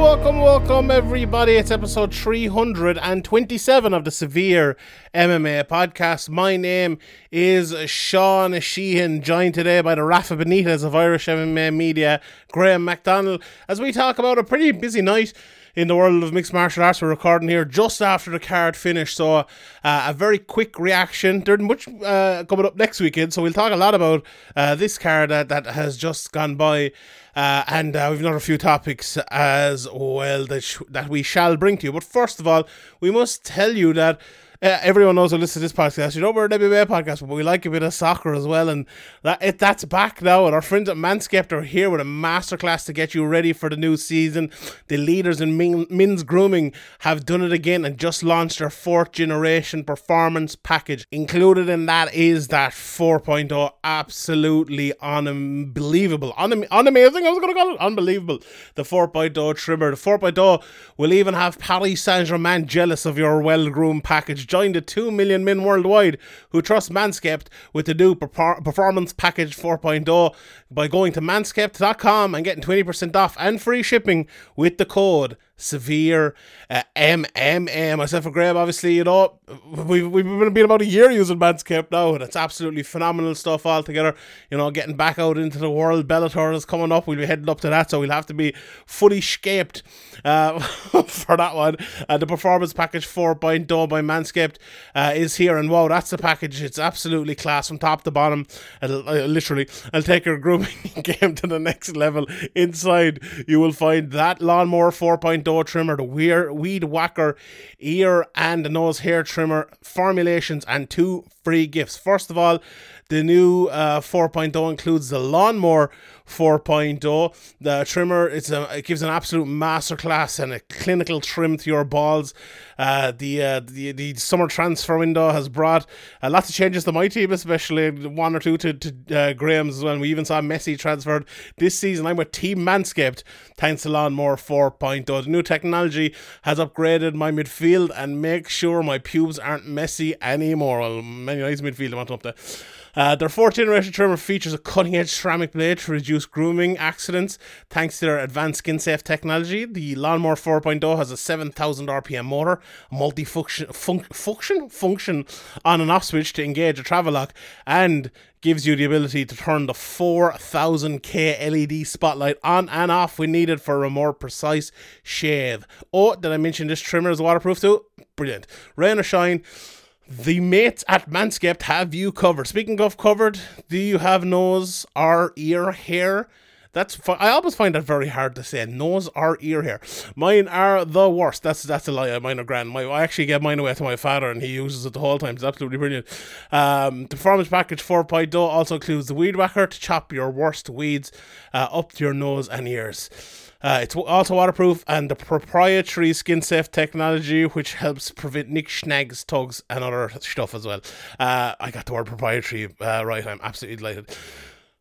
Welcome, welcome, everybody. It's episode 327 of the Severe MMA podcast. My name is Sean Sheehan, joined today by the Rafa Benitez of Irish MMA Media, Graham MacDonald, as we talk about a pretty busy night in the world of mixed martial arts. We're recording here just after the card finished, so uh, a very quick reaction. There's much uh, coming up next weekend, so we'll talk a lot about uh, this card that, that has just gone by. Uh, and uh, we've another few topics as well that, sh- that we shall bring to you. But first of all, we must tell you that uh, everyone knows who listens to this podcast. You know we're an MMA podcast, but we like a bit of soccer as well, and that it, that's back now. And our friends at Manscaped are here with a masterclass to get you ready for the new season. The leaders in men's grooming have done it again and just launched their fourth generation performance package. Included in that is that 4.0, absolutely unbelievable, Un- unamazing. I was going to call it unbelievable. The 4.0 trimmer, the 4.0 will even have Paris Saint Germain jealous of your well groomed package join the 2 million men worldwide who trust Manscaped with the new Performance Package 4.0 by going to manscaped.com and getting 20% off and free shipping with the code severe uh, MMM. Myself and Graham, obviously, you know, we've, we've been, been about a year using Manscaped now, and it's absolutely phenomenal stuff altogether. You know, getting back out into the world, Bellator is coming up. We'll be heading up to that, so we'll have to be fully scaped uh, for that one. Uh, the Performance Package 4.0 by Manscaped uh, is here, and wow, that's the package. It's absolutely class from top to bottom. It'll, uh, literally, I'll take your grooming game to the next level. Inside, you will find that Lawnmower 4.0 door trimmer, the weir, weed whacker, ear and nose hair trimmer formulations, and two free gifts. First of all, the new uh, 4.0 includes the lawnmower 4.0. The trimmer it's a, it gives an absolute masterclass and a clinical trim to your balls. Uh, the, uh, the the summer transfer window has brought uh, lots of changes to my team, especially one or two to, to uh, Graham's well. We even saw Messi transferred this season. I'm with Team Manscaped thanks to Lawnmower 4.0. The new technology has upgraded my midfield and make sure my pubes aren't messy anymore. Well, many nice midfield up there. Uh, their fourth generation trimmer features a cutting edge ceramic blade to reduce grooming accidents thanks to their advanced skin safe technology. The Lawnmower 4.0 has a 7000 RPM motor, a multi-function fun- function function on and off switch to engage a travel lock, and gives you the ability to turn the 4000K LED spotlight on and off when needed for a more precise shave. Oh, did I mention this trimmer is waterproof too? Brilliant. Rain or shine. The mates at Manscaped have you covered. Speaking of covered, do you have nose or ear hair? That's I always find that very hard to say. Nose or ear hair. Mine are the worst. That's that's a lie. Mine are grand. My, I actually get mine away to my father, and he uses it the whole time. It's absolutely brilliant. Um, the performance package 4.0 also includes the weed whacker to chop your worst weeds uh, up to your nose and ears. Uh, it's also waterproof and the proprietary skin safe technology, which helps prevent nick snags, tugs, and other stuff as well. Uh, I got the word proprietary uh, right. I'm absolutely delighted.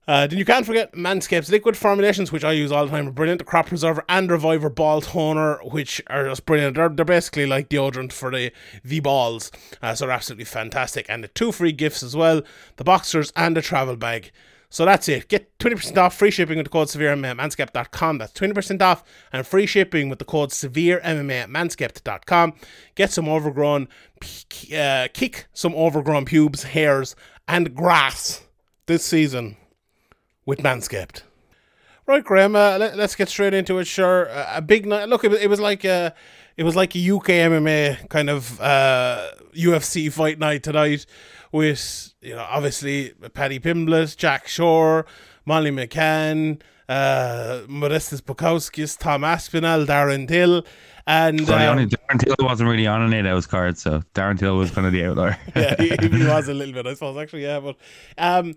Uh, then you can't forget Manscaped's liquid formulations, which I use all the time, are brilliant. The crop preserver and reviver ball toner, which are just brilliant. They're, they're basically like deodorant for the the balls, uh, so they're absolutely fantastic. And the two free gifts as well: the boxers and the travel bag. So that's it. Get 20% off free shipping with the code SevereMMA at manscaped.com. That's 20% off and free shipping with the code severe MMA at manscaped.com. Get some overgrown, uh, kick some overgrown pubes, hairs, and grass this season with Manscaped. Right, Graham, uh, let, us get straight into it. Sure. Uh, a big night. Look, it was, it was like. Uh, it was like a UK MMA kind of uh, UFC fight night tonight with you know obviously Paddy Pimblett, Jack Shore, Molly McCann, uh, Modestas Bukauskas, Tom Aspinall, Darren Till, and Funny, um, Darren Till wasn't really on any of those cards, so Darren Till was kind of the outlier. yeah, he, he was a little bit, I suppose, actually, yeah. But um,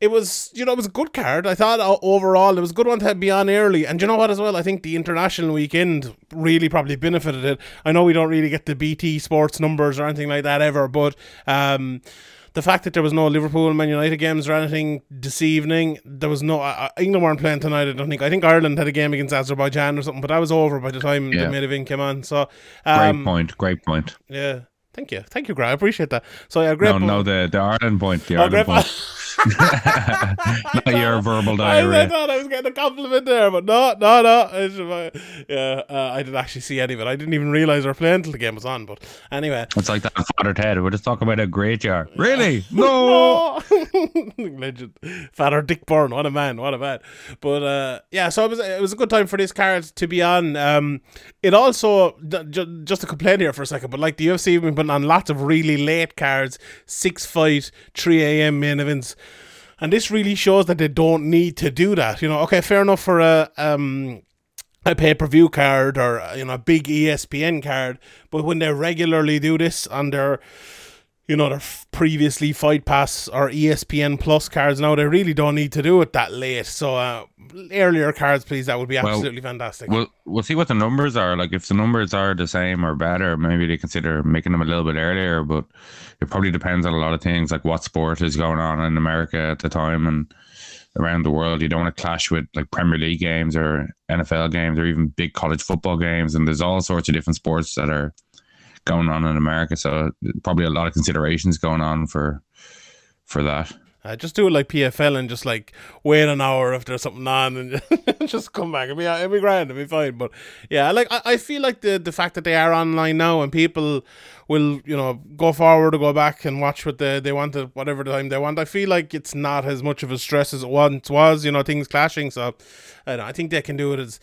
it was, you know, it was a good card. I thought o- overall it was a good one to be on early. And you know what, as well, I think the international weekend really probably benefited it. I know we don't really get the BT sports numbers or anything like that ever, but um, the fact that there was no Liverpool and Man United games or anything this evening, there was no uh, England weren't playing tonight. I don't think. I think Ireland had a game against Azerbaijan or something, but that was over by the time Yeah. the main event came on. So, great um, point. Great point. yeah. Thank you, thank you, Greg. I appreciate that. So yeah, great. No, po- no, the the Ireland point. The Oh, Ireland point. Not your verbal I, I thought I was getting a compliment there, but no, no, no. Yeah, uh, I didn't actually see any of it. I didn't even realize they were playing until the game was on. But anyway, It's like that Father Ted. We're just talking about a great jar. Really? No. no, legend, Father Dick Byrne. What a man! What a man! But uh, yeah, so it was it was a good time for this card to be on. Um, it also just to complain here for a second, but like the UFC have putting on lots of really late cards, six fight, three a.m. main events. And this really shows that they don't need to do that. You know, okay, fair enough for a um a pay per view card or you know a big ESPN card, but when they regularly do this on their you know their f- previously Fight Pass or ESPN Plus cards now, they really don't need to do it that late. So uh, earlier cards, please, that would be absolutely fantastic. We'll we'll see what the numbers are. Like if the numbers are the same or better, maybe they consider making them a little bit earlier. But it probably depends on a lot of things, like what sport is going on in America at the time and around the world. You don't want to clash with like Premier League games or NFL games or even big college football games. And there's all sorts of different sports that are going on in America. So probably a lot of considerations going on for for that. Uh, just do it like PFL and just like wait an hour if there's something on and just come back. It'll be, it'll be grand, it'll be fine. But yeah, like I, I feel like the the fact that they are online now and people will, you know, go forward or go back and watch what they, they want at whatever time they want. I feel like it's not as much of a stress as it once was, you know, things clashing. So I, know, I think they can do it as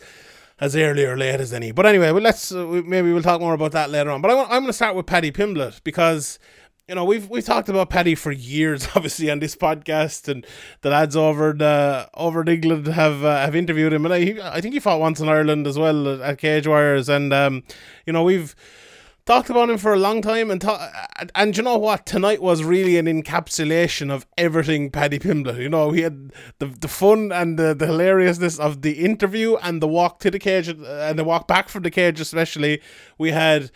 as early or late as any. But anyway, well, let's uh, maybe we'll talk more about that later on. But I want, I'm going to start with Paddy Pimblett because you know we've we've talked about Paddy for years, obviously on this podcast, and the lads over the over in England have uh, have interviewed him, and I I think he fought once in Ireland as well at, at Cage Warriors, and um, you know we've talked about him for a long time and and, and you know what? Tonight was really an encapsulation of everything Paddy Pimblett. You know he had the the fun and the, the hilariousness of the interview and the walk to the cage uh, and the walk back from the cage especially. We had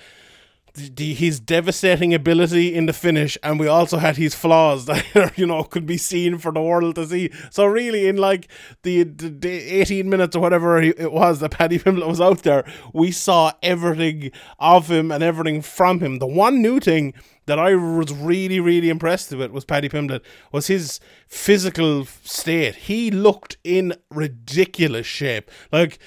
his devastating ability in the finish, and we also had his flaws that you know could be seen for the world to see. So really, in like the, the, the eighteen minutes or whatever it was that Paddy Pimblett was out there, we saw everything of him and everything from him. The one new thing that I was really, really impressed with was Paddy Pimblett was his physical state. He looked in ridiculous shape, like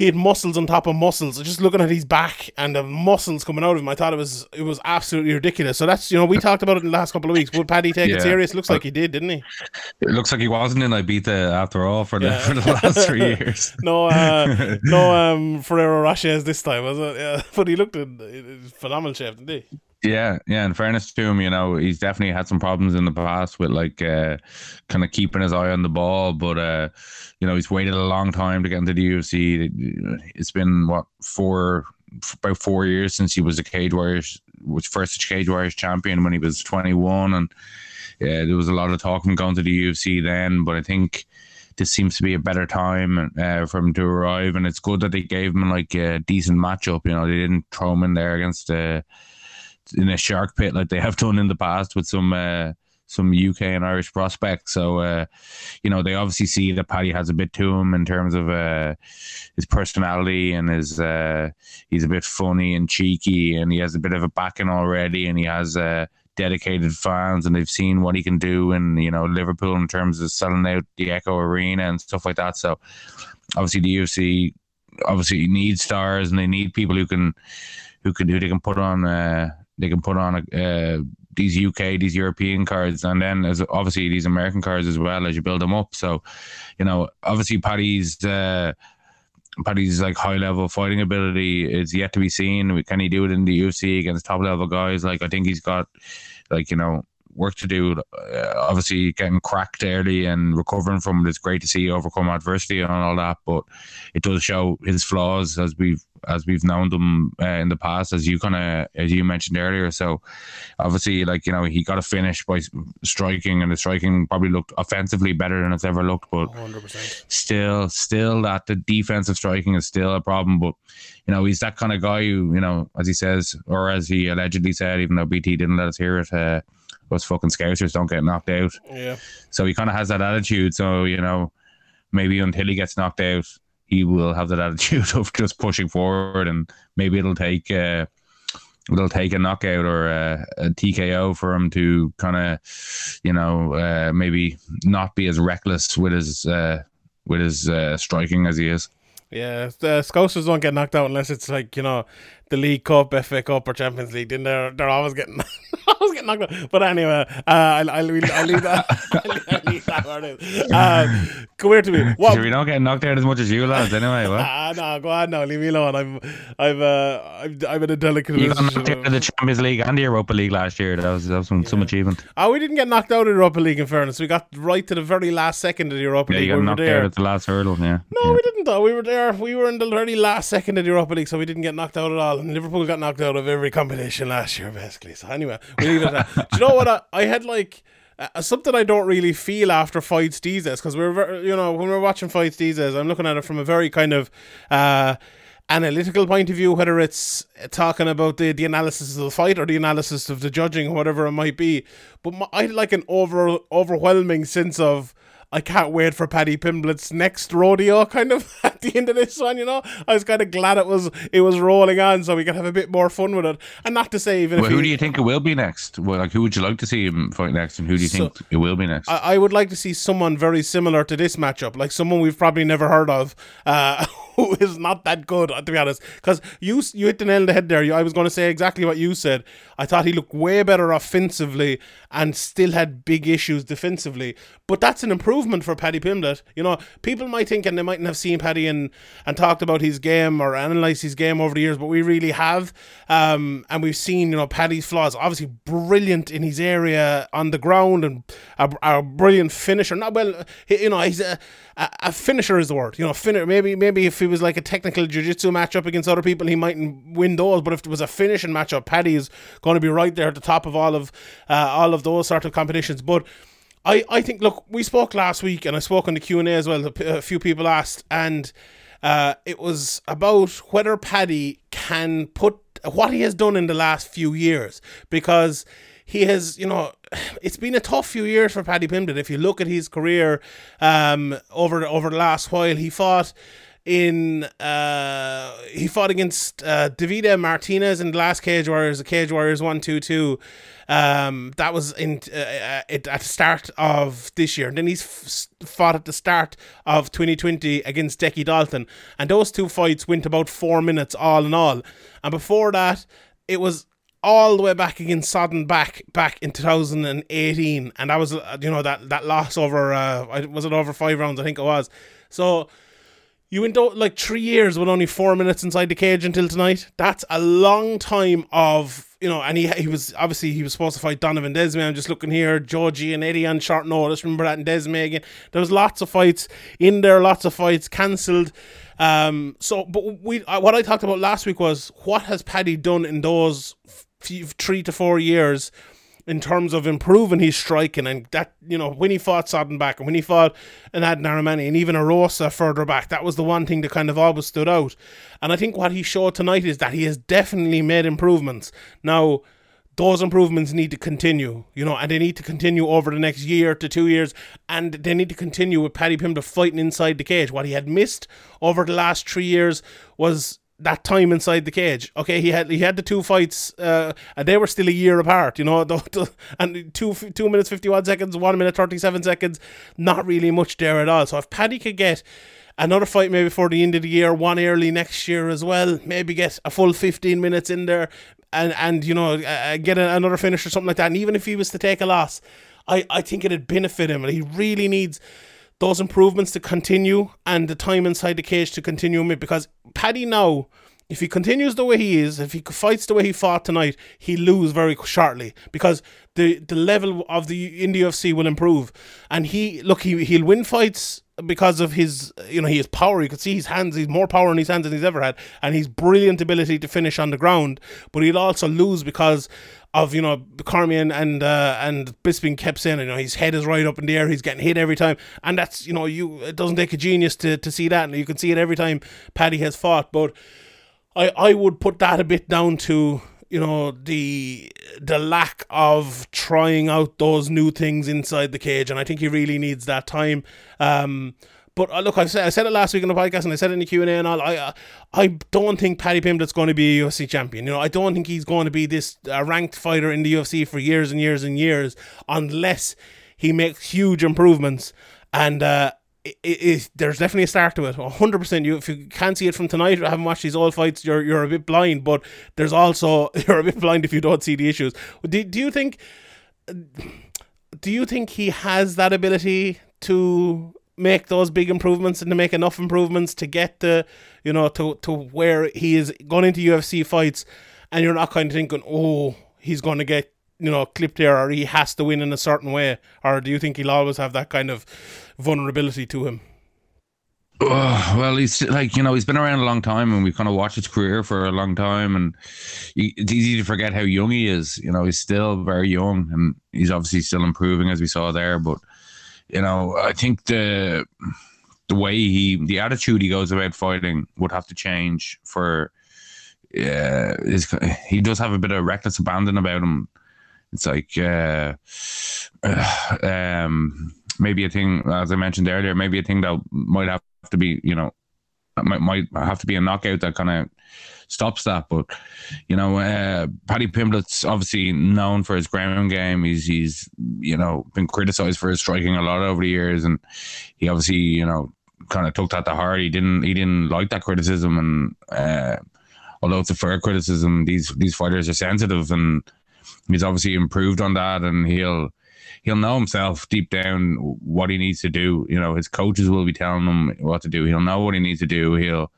he had muscles on top of muscles. Just looking at his back and the muscles coming out of him, I thought it was it was absolutely ridiculous. So that's you know we talked about it in the last couple of weeks. Would Paddy take it serious? Looks like he did, didn't he? It looks like he wasn't in Ibiza after all for the Yeah. for the last three years. No, uh, no um, Ferrero this time, was it? Yeah, but he looked in, in phenomenal shape, didn't he? Yeah, yeah. In fairness to him, you know, he's definitely had some problems in the past with like uh, kind of keeping his eye on the ball. But uh, you know, he's waited a long time to get into the UFC. It's been what four, about four years since he was a Cage Warriors, was first Cage Warriors champion when he was twenty one, and yeah, there was a lot of talk him going to the UFC then. But I think this seems to be a better time uh, for him to arrive, and it's good that they gave him like a decent matchup. You know, they didn't throw him in there against. Uh, in a shark pit like they have done in the past with some uh, some UK and Irish prospects. So uh, you know they obviously see that Paddy has a bit to him in terms of uh, his personality and his uh, he's a bit funny and cheeky and he has a bit of a backing already and he has uh, dedicated fans and they've seen what he can do in you know Liverpool in terms of selling out the Echo Arena and stuff like that. So obviously the UFC obviously need stars and they need people who can who can who they can put on uh, they can put on uh, these UK these European cards and then as obviously these American cards as well as you build them up so you know obviously Paddy's uh, Paddy's like high level fighting ability is yet to be seen. Can he do it in the UFC against top level guys? Like I think he's got like you know work to do. Uh, obviously, getting cracked early and recovering from it is great to see overcome adversity and all that. But it does show his flaws as we've as we've known them uh, in the past, as you kind of as you mentioned earlier. So obviously, like you know, he got a finish by striking, and the striking probably looked offensively better than it's ever looked. But 100%. still, still that the defensive striking is still a problem. But you know, he's that kind of guy who you know, as he says, or as he allegedly said, even though BT didn't let us hear it. Uh, those fucking scousers don't get knocked out. Yeah. So he kind of has that attitude. So, you know, maybe until he gets knocked out, he will have that attitude of just pushing forward and maybe it'll take uh, it'll take a knockout or a, a TKO for him to kind of, you know, uh, maybe not be as reckless with his uh, with his uh, striking as he is. Yeah, the Scousers don't get knocked out unless it's like you know the League Cup, FA Cup, or Champions League. Then they're they're always getting always getting knocked out. But anyway, uh, I'll, I'll, leave, I'll leave that. I'll leave that where it is. Um, come here to me. What? We don't get knocked out as much as you lads, anyway. What? Ah, no, go on now. Leave me alone. I'm, I'm, uh, I'm, I'm in a delicate You got knocked out of the Champions League and the Europa League last year. That was that was some, some achievement. Oh, we didn't get knocked out of the Europa League. In fairness, we got right to the very last second of the Europa Yeah, League. you got we were knocked there. out at the last hurdle. Yeah. No, yeah. we didn't though. We were there. We were in the very last second of the Europa League, so we didn't get knocked out at all. And Liverpool got knocked out of every competition last year, basically. So anyway, we leave it at that. Do you know what? I, I had like uh, something I don't really feel after fights these because we're very, you know when we're watching fights these I'm looking at it from a very kind of. Uh, analytical point of view, whether it's talking about the, the analysis of the fight or the analysis of the judging, or whatever it might be. But my, I like an over overwhelming sense of I can't wait for Paddy Pimblett's next rodeo, kind of at the end of this one. You know, I was kind of glad it was it was rolling on, so we could have a bit more fun with it. And not to say even Well, if who he- do you think it will be next? Well, like who would you like to see him fight next, and who do you So- think it will be next? I, I would like to see someone very similar to this matchup, like someone we've probably never heard of, uh, who is not that good, to be honest. Because you you hit the nail on the head there. You, I was going to say exactly what you said. I thought he looked way better offensively and still had big issues defensively. But that's an improvement for Paddy Pimblett. You know, people might think, and they mightn't have seen Paddy and, and talked about his game or analysed his game over the years, but we really have. Um, and we've seen, you know, Paddy's flaws. Obviously, brilliant in his area on the ground and a, a brilliant finisher. Not well, you know, he's a, a, finisher is the word. You know, maybe maybe if he was like a technical jiu-jitsu matchup against other people, he mightn't win those. But if it was a finishing matchup, Paddy is going to be right there at the top of all of uh, all of those sort of competitions. But I, I think look, we spoke last week, and I spoke on the Q and A as well. A few people asked, and uh, it was about whether Paddy can put what he has done in the last few years because he has, you know, it's been a tough few years for Paddy Pimblett. If you look at his career um, over over the last while, he fought in uh he fought against uh Martinez in the last Cage Warriors, the Cage Warriors one two two. Um, that was in uh, uh, at the start of this year. And then he's f- fought at the start of 2020 against Decky Dalton, and those two fights went about four minutes all in all. And before that, it was all the way back against Soren Bak back in 2018, and that was uh, you know that that loss over uh was it over five rounds I think it was. So you went like three years with only four minutes inside the cage until tonight. That's a long time of you know, and he he was obviously he was supposed to fight Donovan Desmae. I'm just looking here, Georgie and Eddie on short notice. Remember that in Desmae again. There was lots of fights in there, lots of fights cancelled. Um, so, but we uh, what I talked about last week was what has Paddy done in those few, three to four years in terms of improving his striking and that you know when he fought Soren Bak and when he fought and Anad Narimani and even Arosa further back that was the one thing that kind of always stood out and I think what he showed tonight is that he has definitely made improvements now those improvements need to continue, you know, and they need to continue over the next year to two years, and they need to continue with Paddy Pimblett fighting inside the cage. What he had missed over the last three years was that time inside the cage. Okay, he had he had the two fights, uh, and they were still a year apart. You know, and two two minutes fifty one seconds, one minute thirty seven seconds, not really much there at all. So if Paddy could get another fight maybe before the end of the year, one early next year as well, maybe get a full fifteen minutes in there, and and you know uh, get a, another finish or something like that. And even if he was to take a loss, I I think it'd benefit him, and he really needs those improvements to continue and the time inside the cage to continue because Paddy now if he continues the way he is, if he fights the way he fought tonight, he'll lose very shortly because the the level of the in the UFC will improve. And he look he he'll win fights because of his you know he has power. You can see his hands. He's more power in his hands than he's ever had, and his brilliant ability to finish on the ground. But he'll also lose because of you know Cormier and and, uh, and Bisping kept saying you know his head is right up in the air. He's getting hit every time, and that's you know you it doesn't take a genius to to see that, and you can see it every time Paddy has fought, but. I, I would put that a bit down to you know the the lack of trying out those new things inside the cage, and I think he really needs that time. Um, but uh, look, I said I said it last week on the podcast, and I said it in the Q and A, and all. I uh, I don't think Paddy Pimblett's going to be a UFC champion. You know, I don't think he's going to be this uh, ranked fighter in the UFC for years and years and years, unless he makes huge improvements. And uh, it, it, there's definitely a start to it. hundred percent. You if you can't see it from tonight, or haven't watched these old fights, you're you're a bit blind. But there's also you're a bit blind if you don't see the issues. Do, do you think? Do you think he has that ability to make those big improvements and to make enough improvements to get the you know to to where he is going into UFC fights, and you're not kind of thinking, oh, he's going to get you know clipped there, or he has to win in a certain way, or do you think he'll always have that kind of vulnerability to him? Well, he's like you know he's been around a long time, and we've kind of watched his career for a long time, and he, it's easy to forget how young he is. You know, he's still very young, and he's obviously still improving as we saw there. But you know, I think the the way he, the attitude he goes about fighting would have to change for. Yeah, he does have a bit of reckless abandon about him. It's like, uh, uh, um, maybe a thing, as I mentioned earlier, maybe a thing that might have to be, you know, might, might have to be a knockout that kind of stops that. But you know, uh, Paddy Pimblett's obviously known for his ground game. He's he's you know been criticised for his striking a lot over the years, and he obviously you know kind of took that to heart. He didn't he didn't like that criticism, and uh, although it's a fair criticism, these these fighters are sensitive, and he's obviously improved on that, and he'll he'll know himself deep down what he needs to do. You know, his coaches will be telling him what to do. He'll know what he needs to do. He'll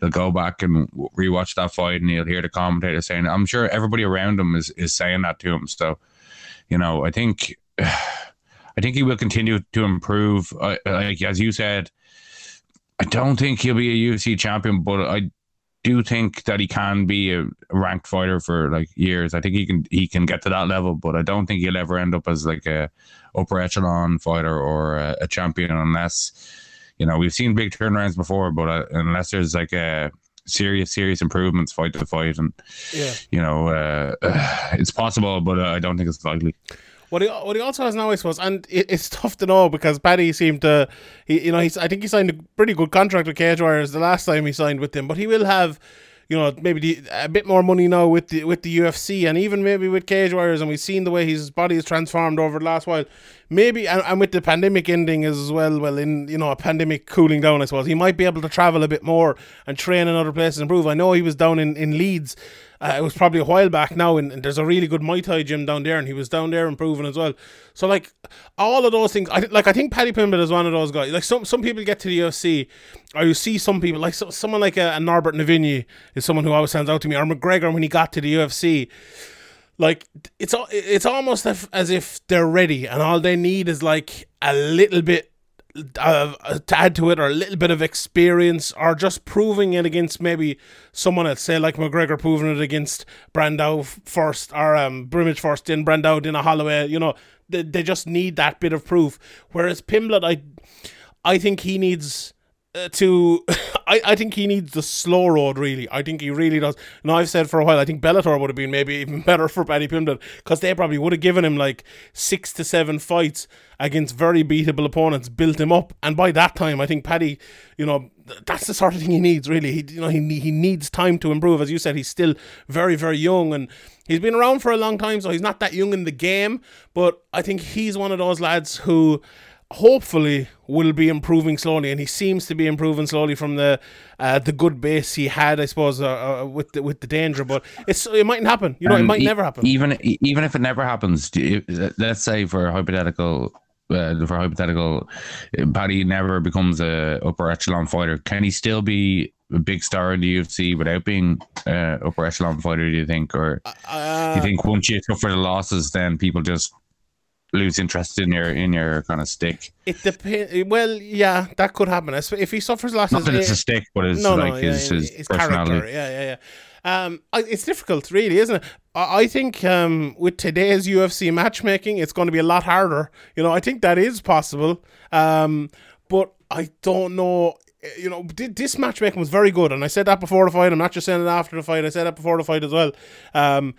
he'll go back and rewatch that fight, and he'll hear the commentator saying. I'm sure everybody around him is is saying that to him. So, you know, I think I think he will continue to improve. Like as you said, I don't think he'll be a UFC champion, but I do think that he can be a ranked fighter for like years. I think he can he can get to that level, but I don't think he'll ever end up as like a upper echelon fighter or a, a champion unless you know we've seen big turnarounds before, but uh, unless there's like a serious serious improvements fight to fight and yeah. you know uh, it's possible, but uh, I don't think it's likely. What he what he also has now, I suppose, and it, it's tough to know because Paddy seemed to, he, you know, he's I think he signed a pretty good contract with Cage Warriors the last time he signed with them, but he will have, you know, maybe the, a bit more money now with the with the UFC and even maybe with Cage Warriors, and we've seen the way his body has transformed over the last while. Maybe and, with the pandemic ending as well, well, in you know a pandemic cooling down, I suppose he might be able to travel a bit more and train in other places and improve. I know he was down in in Leeds uh, it was probably a while back now, and, and, there's a really good Muay Thai gym down there, and he was down there improving as well. So like all of those things, I like I think Paddy Pimblett is one of those guys. Like some some people get to the UFC, or you see some people like so, someone like a, a Norbert Navigny is someone who always stands out to me, or McGregor when he got to the UFC. Like it's it's almost as if they're ready, and all they need is like a little bit uh, to add to it or a little bit of experience or just proving it against maybe someone else, say like McGregor proving it against Brandao first or um, Brimage first, then Brandao, then a Holloway, you know, they, they just need that bit of proof. Whereas Pimblett, I, I think he needs uh, to I, I think he needs the slow road really. I think he really does. Now I've said for a while I think Bellator would have been maybe even better for Paddy Pimblett because they probably would have given him like six to seven fights against very beatable opponents built him up. And by that time I think Paddy you know that's the sort of thing he needs really. He you know he, he needs time to improve. As you said he's still very very young and he's been around for a long time so he's not that young in the game. But I think he's one of those lads who hopefully will be improving slowly, and he seems to be improving slowly from the uh, the good base he had, I suppose, uh, uh, with the, with the danger. But it's it mightn't happen. You know, um, it might e- never happen. Even even if it never happens, you, let's say for hypothetical uh, for hypothetical, uh, Paddy never becomes a upper echelon fighter. Can he still be a big star in the UFC without being uh, upper echelon fighter? Do you think, or Uh, do you think once you suffer the losses, then people just lose interest in your in your kind of stick? it depends. Well, yeah, that could happen. If he suffers losses, Not that it's eh, a stick, but it's no, like no, his, yeah, his, his personality. character. Yeah, yeah, yeah. Um, it's difficult, really, isn't it? I, I think um, with today's UFC matchmaking, it's going to be a lot harder. You know, I think that is possible. Um, but I don't know. eh, You know, this matchmaking was very good, and I said that before the fight. I'm not just saying it after the fight. I said that before the fight as well. Um,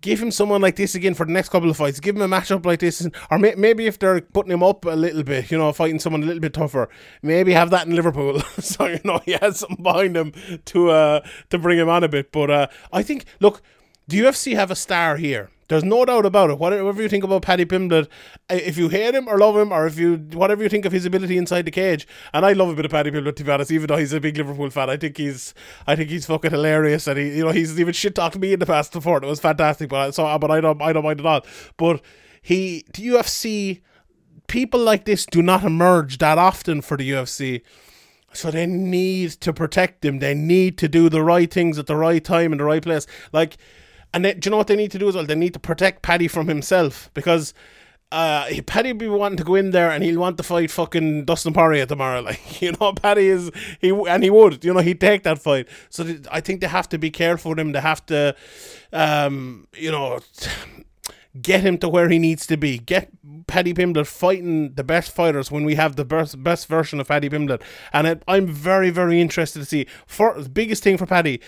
give him someone like this again for the next couple of fights. Give him a matchup like this, or may, maybe if they're putting him up a little bit, you know, fighting someone a little bit tougher, maybe have that in Liverpool. so you know he has something behind him to uh to bring him on a bit. But uh, I think look, the UFC have a star here. There's no doubt about it. Whatever you think about Paddy Pimblett, if you hate him or love him, or if you whatever you think of his ability inside the cage, and I love a bit of Paddy Pimblett to be honest, even though he's a big Liverpool fan, I think he's I think he's fucking hilarious, and he you know he's even shit talked me in the past before. It was fantastic, but I, so but I don't I don't mind at all. But he the UFC people like this do not emerge that often for the UFC. So they need to protect him. They need to do the right things at the right time in the right place. Like, and they, do you know what they need to do as well? They need to protect Paddy from himself because uh, Paddy be wanting to go in there and he'll want to fight fucking Dustin Poirier tomorrow. Like, you know, Paddy is he and he would, you know, he'd take that fight. So th- I think they have to be careful with him. They have to, um, you know get him to where he needs to be. Get Paddy Pimblett fighting the best fighters when we have the best best version of Paddy Pimblett. And it, I'm very very interested to see. For the biggest thing for Paddy,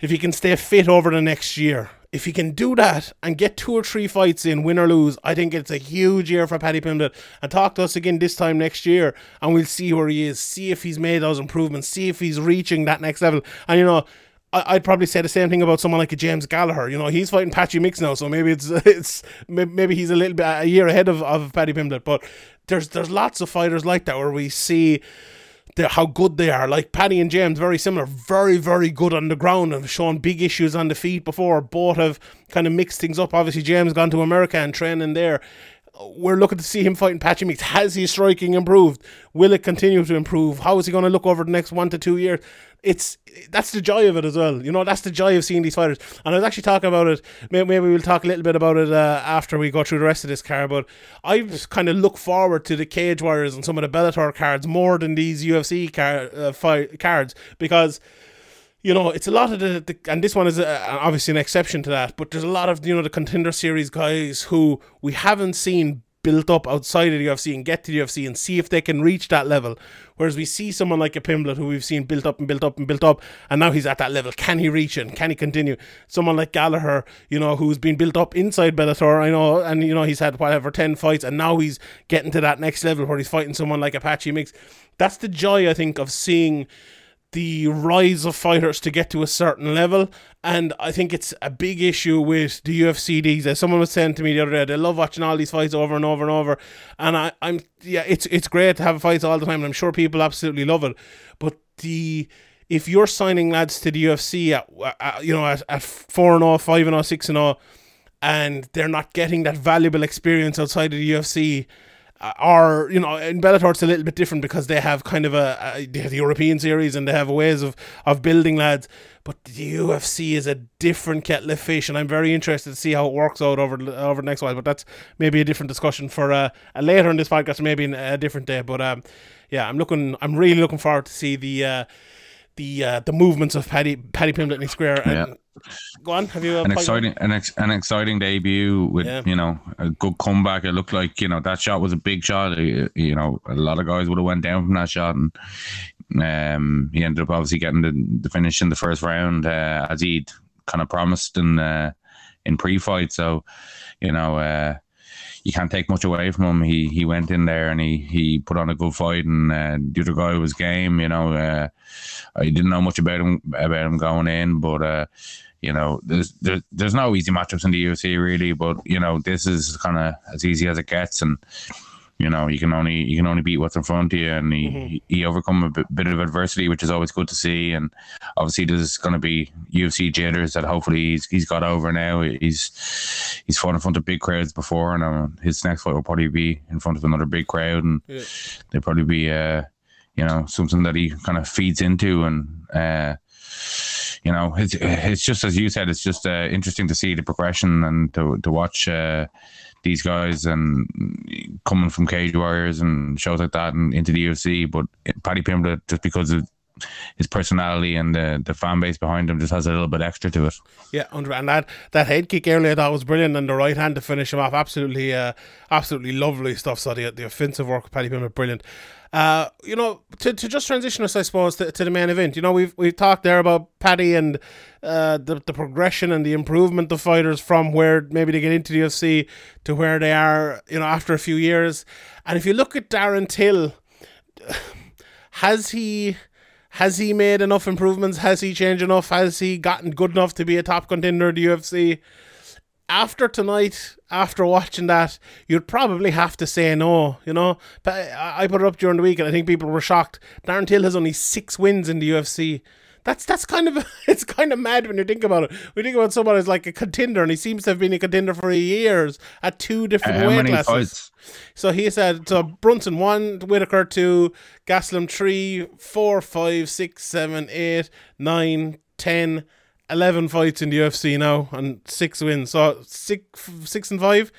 if he can stay fit over the next year. If he can do that and get two or three fights in, win or lose, I think it's a huge year for Paddy Pimblett. And talk to us again this time next year, and we'll see where he is. See if he's made those improvements. See if he's reaching that next level. And you know, I'd probably say the same thing about someone like a James Gallagher. You know, he's fighting Patchy Mix now, so maybe it's it's maybe he's a little bit a year ahead of, of Paddy Pimblett. But there's there's lots of fighters like that where we see the, how good they are. Like Paddy and James, very similar, very very good on the ground have shown big issues on the feet before. Both have kind of mixed things up. Obviously, James gone to America and training there. We're looking to see him fighting Patchy Mix. Has his striking improved? Will it continue to improve? How is he going to look over the next one to two years? It's that's the joy of it as well. You know, that's the joy of seeing these fighters. And I was actually talking about it. Maybe, we'll talk a little bit about it uh, after we go through the rest of this card. But I kind of look forward to the Cage Warriors and some of the Bellator cards more than these UFC car, uh, cards because you know, it's a lot of the, the and this one is uh obviously an exception to that, but there's a lot of you know the contender series guys who we haven't seen built up outside of the UFC and get to the UFC and see if they can reach that level. Whereas we see someone like a Pimblett who we've seen built up and built up and built up, and now he's at that level. Can he reach it? Can he continue? Someone like Gallagher, you know, who's been built up inside Bellator, I know, and you know he's had whatever ten fights, and now he's getting to that next level where he's fighting someone like a Patchy Mix. That's the joy I think of seeing the rise of fighters to get to a certain level. And I think it's a big issue with the UFC these days. Someone was saying to me the other day, they love watching all these fights over and over and over. And I, I'm yeah, it's it's great to have fights all the time, and I'm sure people absolutely love it. But the if you're signing lads to the UFC at, at you know at, at 4 0, 5 0, 6 0, and they're not getting that valuable experience outside of the UFC, or you know in Bellator it's a little bit different because they have kind of a, a they have the European series and they have ways of of building lads. But the UFC is a different kettle of fish, and I'm very interested to see how it works out over over the next while. But that's maybe a different discussion for uh, a later in this podcast, maybe in a different day. But um, yeah, I'm looking, I'm really looking forward to see the uh, the uh, the movements of Paddy Paddy Pimblett and Square. And, Yeah. Go on, have you an exciting an, ex, an exciting debut with Yeah. you know a good comeback it looked like you know that shot was a big shot you you know a lot of guys would have went down from that shot and um he ended up obviously getting the, the finish in the first round uh, as he'd kind of promised in uh, in pre-fight so you know uh you can't take much away from him. He he went in there and he he put on a good fight, and uh, the other guy was game. You know, uh, I didn't know much about him about him going in, but uh, you know, there's there's there's no easy matchups in the UFC really, but you know, this is kind of as easy as it gets, and you know you can only you can only beat what's in front of you, and he Mm-hmm. he overcome a bit, bit of adversity, which is always good to see. And obviously, there's going to be UFC jitters that hopefully he's he's got over now. He's he's fought in front of big crowds before, and uh, his next fight will probably be in front of another big crowd, and Yeah. they'll probably be uh you know something that he kind of feeds into and. uh you know, it's it's just as you said. It's just uh, interesting to see the progression and to to watch uh, these guys and coming from Cage Warriors and shows like that and into the UFC. But Paddy Pimblett, just because of his personality and the the fan base behind him, just has a little bit extra to it. Yeah, and that that head kick earlier that was brilliant, and the right hand to finish him off, absolutely, uh, absolutely lovely stuff. So the, the offensive work of Paddy Pimblett, brilliant. Uh, you know, to, to just transition us, I suppose, to, to the main event. You know, we've we've talked there about Paddy and uh, the the progression and the improvement of fighters from where maybe they get into the UFC to where they are, you know, after a few years. And if you look at Darren Till, has he has he made enough improvements? Has he changed enough? Has he gotten good enough to be a top contender in the UFC? After tonight, after watching that, you'd probably have to say no. You know, but I put it up during the week, and I think people were shocked. Darren Till has only six wins in the UFC. That's that's kind of it's kind of mad when you think about it. We think about someone as like a contender, and he seems to have been a contender for years at two different uh, How weight classes. fights? So he said so Brunson one, Whitaker two, Gastelum three, four, five, six, seven, eight, nine, ten, eleven fights in the UFC now and six wins. So six six and five.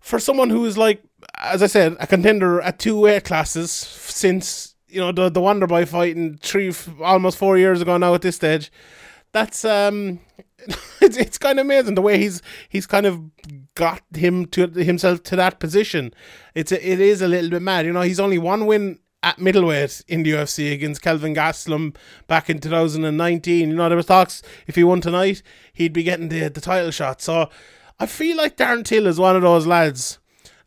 For someone who is like as I said, a contender at two weight classes since you know the the Wonder Boy fight in three almost four years ago now at this stage. That's um it's, it's kind of amazing the way he's he's kind of got him to himself to that position. It's a, it is a little bit mad, you know. He's only one win at middleweight in the UFC against Kelvin Gastelum back in 2019. You know there was talks if he won tonight, he'd be getting the the title shot. So I feel like Darren Till is one of those lads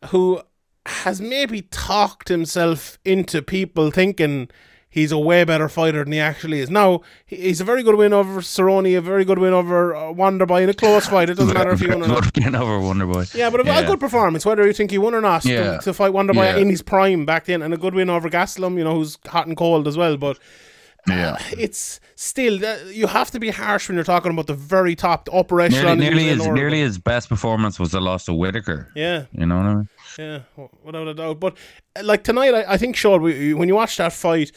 who has maybe talked himself into people thinking he's a way better fighter than he actually is. Now, he's a very good win over Cerrone, a very good win over uh, Wonderboy in a close fight. It doesn't matter if he won or not. Over Wonder Boy. Yeah, but a, a good performance, whether you think he won or not, Yeah. to, to fight Wonderboy Yeah. in his prime back then, and a good win over Gastelum, you know, who's hot and cold as well. But Yeah. it's still, uh, you have to be harsh when you're talking about the very top, the upper Nearly, echelon. nearly, his, nearly his best performance was the loss to Whitaker. Yeah. You know what I mean? Yeah, without a doubt. But uh, like tonight, I, I think Sean, we, when you watch that fight,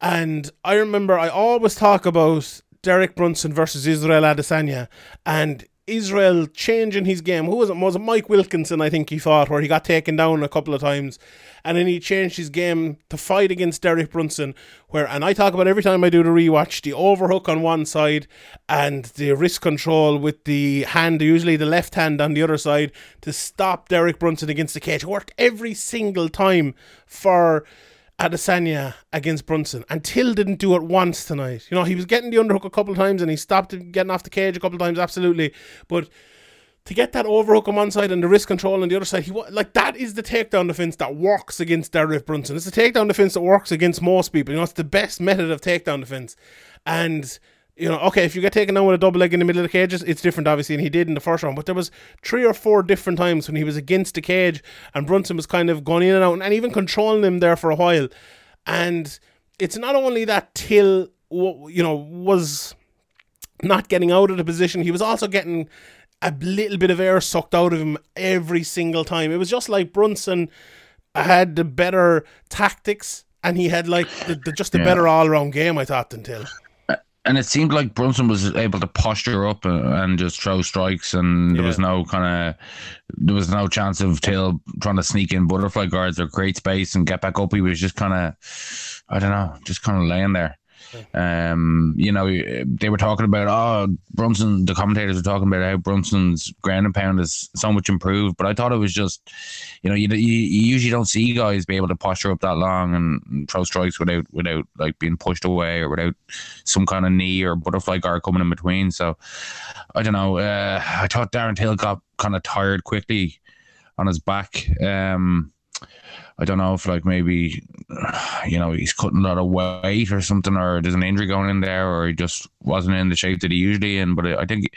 and I remember I always talk about Derek Brunson versus Israel Adesanya, and Israel changing his game. Who was it? Was it Mike Wilkinson? I think he fought where he got taken down a couple of times, and then he changed his game to fight against Derek Brunson. Where and I talk about every time I do the rewatch the overhook on one side and the wrist control with the hand, usually the left hand on the other side, to stop Derek Brunson against the cage. Worked every single time for Adesanya against Brunson. And Till didn't do it once tonight. You know, he was getting the underhook a couple of times and he stopped getting off the cage a couple of times, absolutely. But to get that overhook on one side and the wrist control on the other side, he like that is the takedown defense that works against Derek Brunson. It's the takedown defense that works against most people. You know, it's the best method of takedown defense. And you know, okay, if you get taken down with a double leg in the middle of the cages, it's different, obviously, and he did in the first round. But there was three or four different times when he was against the cage and Brunson was kind of going in and out and even controlling him there for a while. And it's not only that Till, you know, was not getting out of the position, he was also getting a little bit of air sucked out of him every single time. It was just like Brunson had the better tactics and he had like the, the just a Yeah. better all round game, I thought, than Till. And it seemed like Brunson was able to posture up and, just throw strikes, and there was no kind of there was no chance of Till trying to sneak in butterfly guards or create space and get back up. He was just kind of, I don't know, just kind of laying there. Um, you know, they were talking about oh Brunson. The commentators were talking about how Brunson's ground and pound is so much improved, but I thought it was just, you know, you, you, usually don't see guys be able to posture up that long and, and throw strikes without without like being pushed away or without some kind of knee or butterfly guard coming in between. So I don't know. Uh, I thought Darren Till got kind of tired quickly on his back. Um, I don't know if like maybe you know he's cutting a lot of weight or something, or there's an injury going in there, or he just wasn't in the shape that he usually in. But I think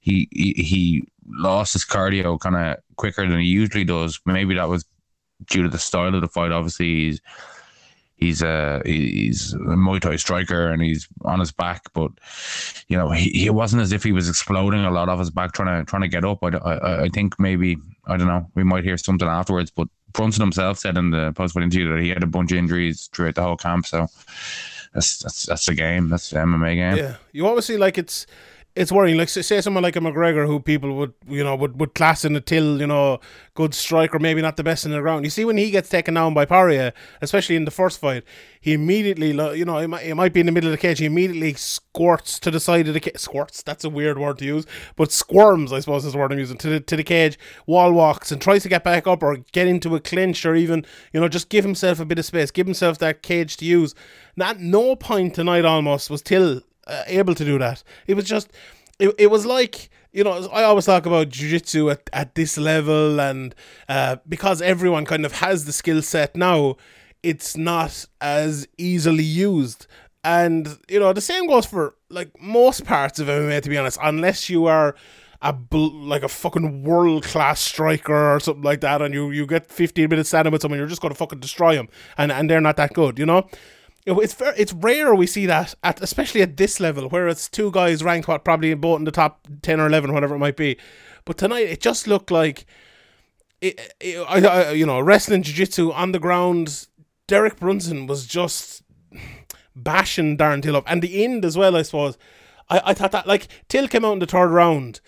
he he, he lost his cardio kind of quicker than he usually does. Maybe that was due to the style of the fight. Obviously, he's he's a he's a Muay Thai striker and he's on his back, but you know he, he wasn't as if he was exploding a lot off his back trying to trying to get up. I, I, I think maybe I don't know. We might hear something afterwards, but Brunson himself said in the post fight interview that he had a bunch of injuries throughout the whole camp. So that's that's that's the game. That's the MMA game. Yeah, you obviously like it's it's worrying. Like say someone like a McGregor, who people would you know would, would class in a till, you know, good striker, maybe not the best in the ground. You see when he gets taken down by Poirier, especially in the first fight, he immediately, you know, it might, it might be in the middle of the cage. He immediately squirts to the side of the cage. Squirts. That's a weird word to use, but squirms, I suppose, is the word I'm using to the to the cage. Wall walks and tries to get back up or get into a clinch or even you know just give himself a bit of space, give himself that cage to use. At no point tonight almost was Till uh, able to do that. It was just, it, it was like, you know, I always talk about jiu-jitsu at, at this level and uh, because everyone kind of has the skill set now, it's not as easily used. And, you know, the same goes for like most parts of MMA, to be honest, unless you are a bl- like a fucking world class striker or something like that, and you, you get 15 minutes standing with someone, you're just going to fucking destroy them, and, and they're not that good, you know? It- It's ver- it's rare we see that at especially at this level where it's two guys ranked what probably both in the top ten or eleven whatever it might be, but tonight it just looked like it, it, I, I, you know wrestling jiu-jitsu on the ground. Derek Brunson was just bashing Darren Till up, and the end as well. I suppose I, I thought that like Till came out in the third round.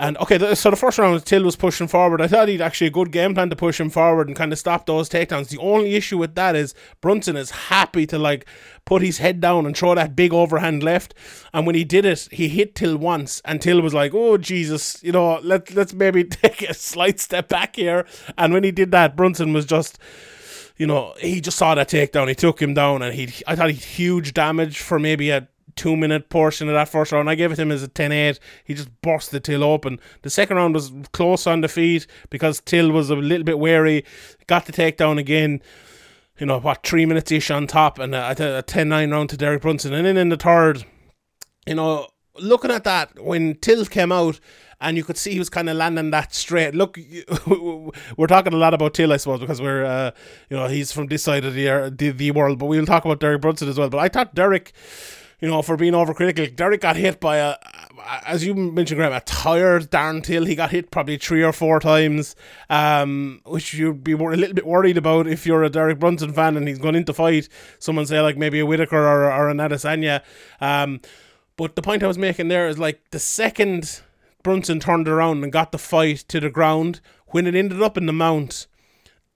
And okay, the, so the first round, Till was pushing forward. I thought he'd actually a good game plan to push him forward and kind of stop those takedowns. The only issue with that is Brunson is happy to like put his head down and throw that big overhand left. And when he did it, he hit Till once, and Till was like, "Oh Jesus, you know, let let's maybe take a slight step back here." And when he did that, Brunson was just you know, he just saw that takedown. He took him down, and he I thought he huge damage for maybe a two minute portion of that first round. I gave it him as a 10 8. He just busted Till open. The second round was close on the feet because Till was a little bit wary, got the takedown again. You know, what, three minutes ish on top, and a, a 10 9 round to Derek Brunson. And then in the third, you know, looking at that when Till came out and you could see he was kind of landing that straight. Look, we're talking a lot about Till, I suppose, because we're, uh, you know, he's from this side of the, the the world, but we'll talk about Derek Brunson as well. But I thought Derek, you know, for being overcritical, Derek got hit by a, as you mentioned, Graham, a tired Darren Till. He got hit probably three or four times, um, which you'd be a little bit worried about if you're a Derek Brunson fan and he's going into fight. Someone say like maybe a Whittaker or, or an Adesanya. Um, but the point I was making there is like the second Brunson turned around and got the fight to the ground, when it ended up in the mount,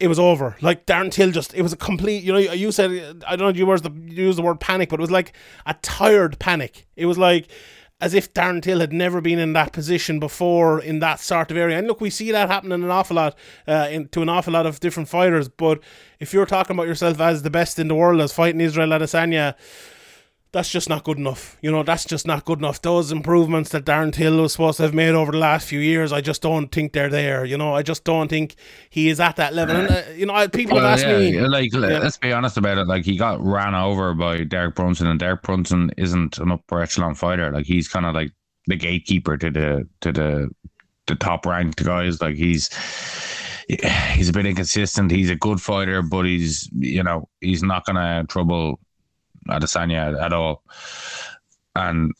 it was over. Like Darren Till just, it was a complete. You know, you said I don't know. You used the use the word panic, but it was like a tired panic. It was like as if Darren Till had never been in that position before in that sort of area. And look, we see that happening an awful lot uh, in, to an awful lot of different fighters. But if you're talking about yourself as the best in the world, as fighting Israel Adesanya, that's just not good enough. You know, that's just not good enough. Those improvements that Darren Till was supposed to have made over the last few years, I just don't think they're there. You know, I just don't think he is at that level. And, uh, you know, people have asked yeah, me. like Yeah. let's be honest about it. Like he got ran over by Derek Brunson, and Derek Brunson isn't an upper echelon fighter. Like he's kind of like the gatekeeper to the to the the top ranked guys. Like he's he's a bit inconsistent. He's a good fighter, but he's you know he's not gonna trouble Adesanya at all. And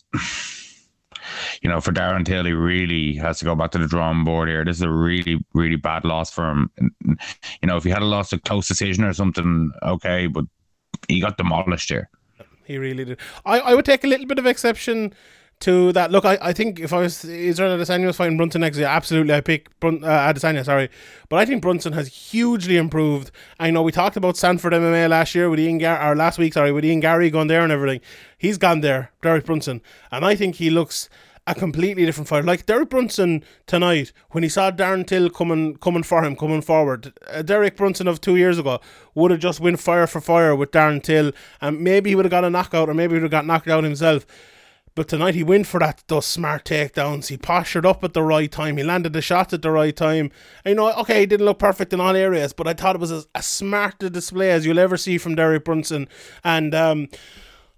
you know, for Darren Till, he really has to go back to the drawing board here. This is a really, really bad loss for him. You know, if he had a lost a close decision or something, okay, but he got demolished here. He really did. I, I would take a little bit of exception to that. Look, I, I think if I was Israel Adesanya was fighting Brunson next year, absolutely I pick Brun, uh, Adesanya, sorry. But I think Brunson has hugely improved. I know we talked about Sanford MMA last year with Ian Gar- or last week, sorry, with Ian Garry going there and everything. He's gone there, Derek Brunson. And I think he looks a completely different fighter. Like Derek Brunson tonight, when he saw Darren Till coming coming for him, coming forward, uh, Derek Brunson of two years ago would have just went fire for fire with Darren Till, and maybe he would have got a knockout, or maybe he would have got knocked out himself. But tonight he went for that those smart takedowns. He postured up at the right time. He landed the shots at the right time. And, you know, okay, he didn't look perfect in all areas, but I thought it was as, as smart a display as you'll ever see from Derek Brunson. And um,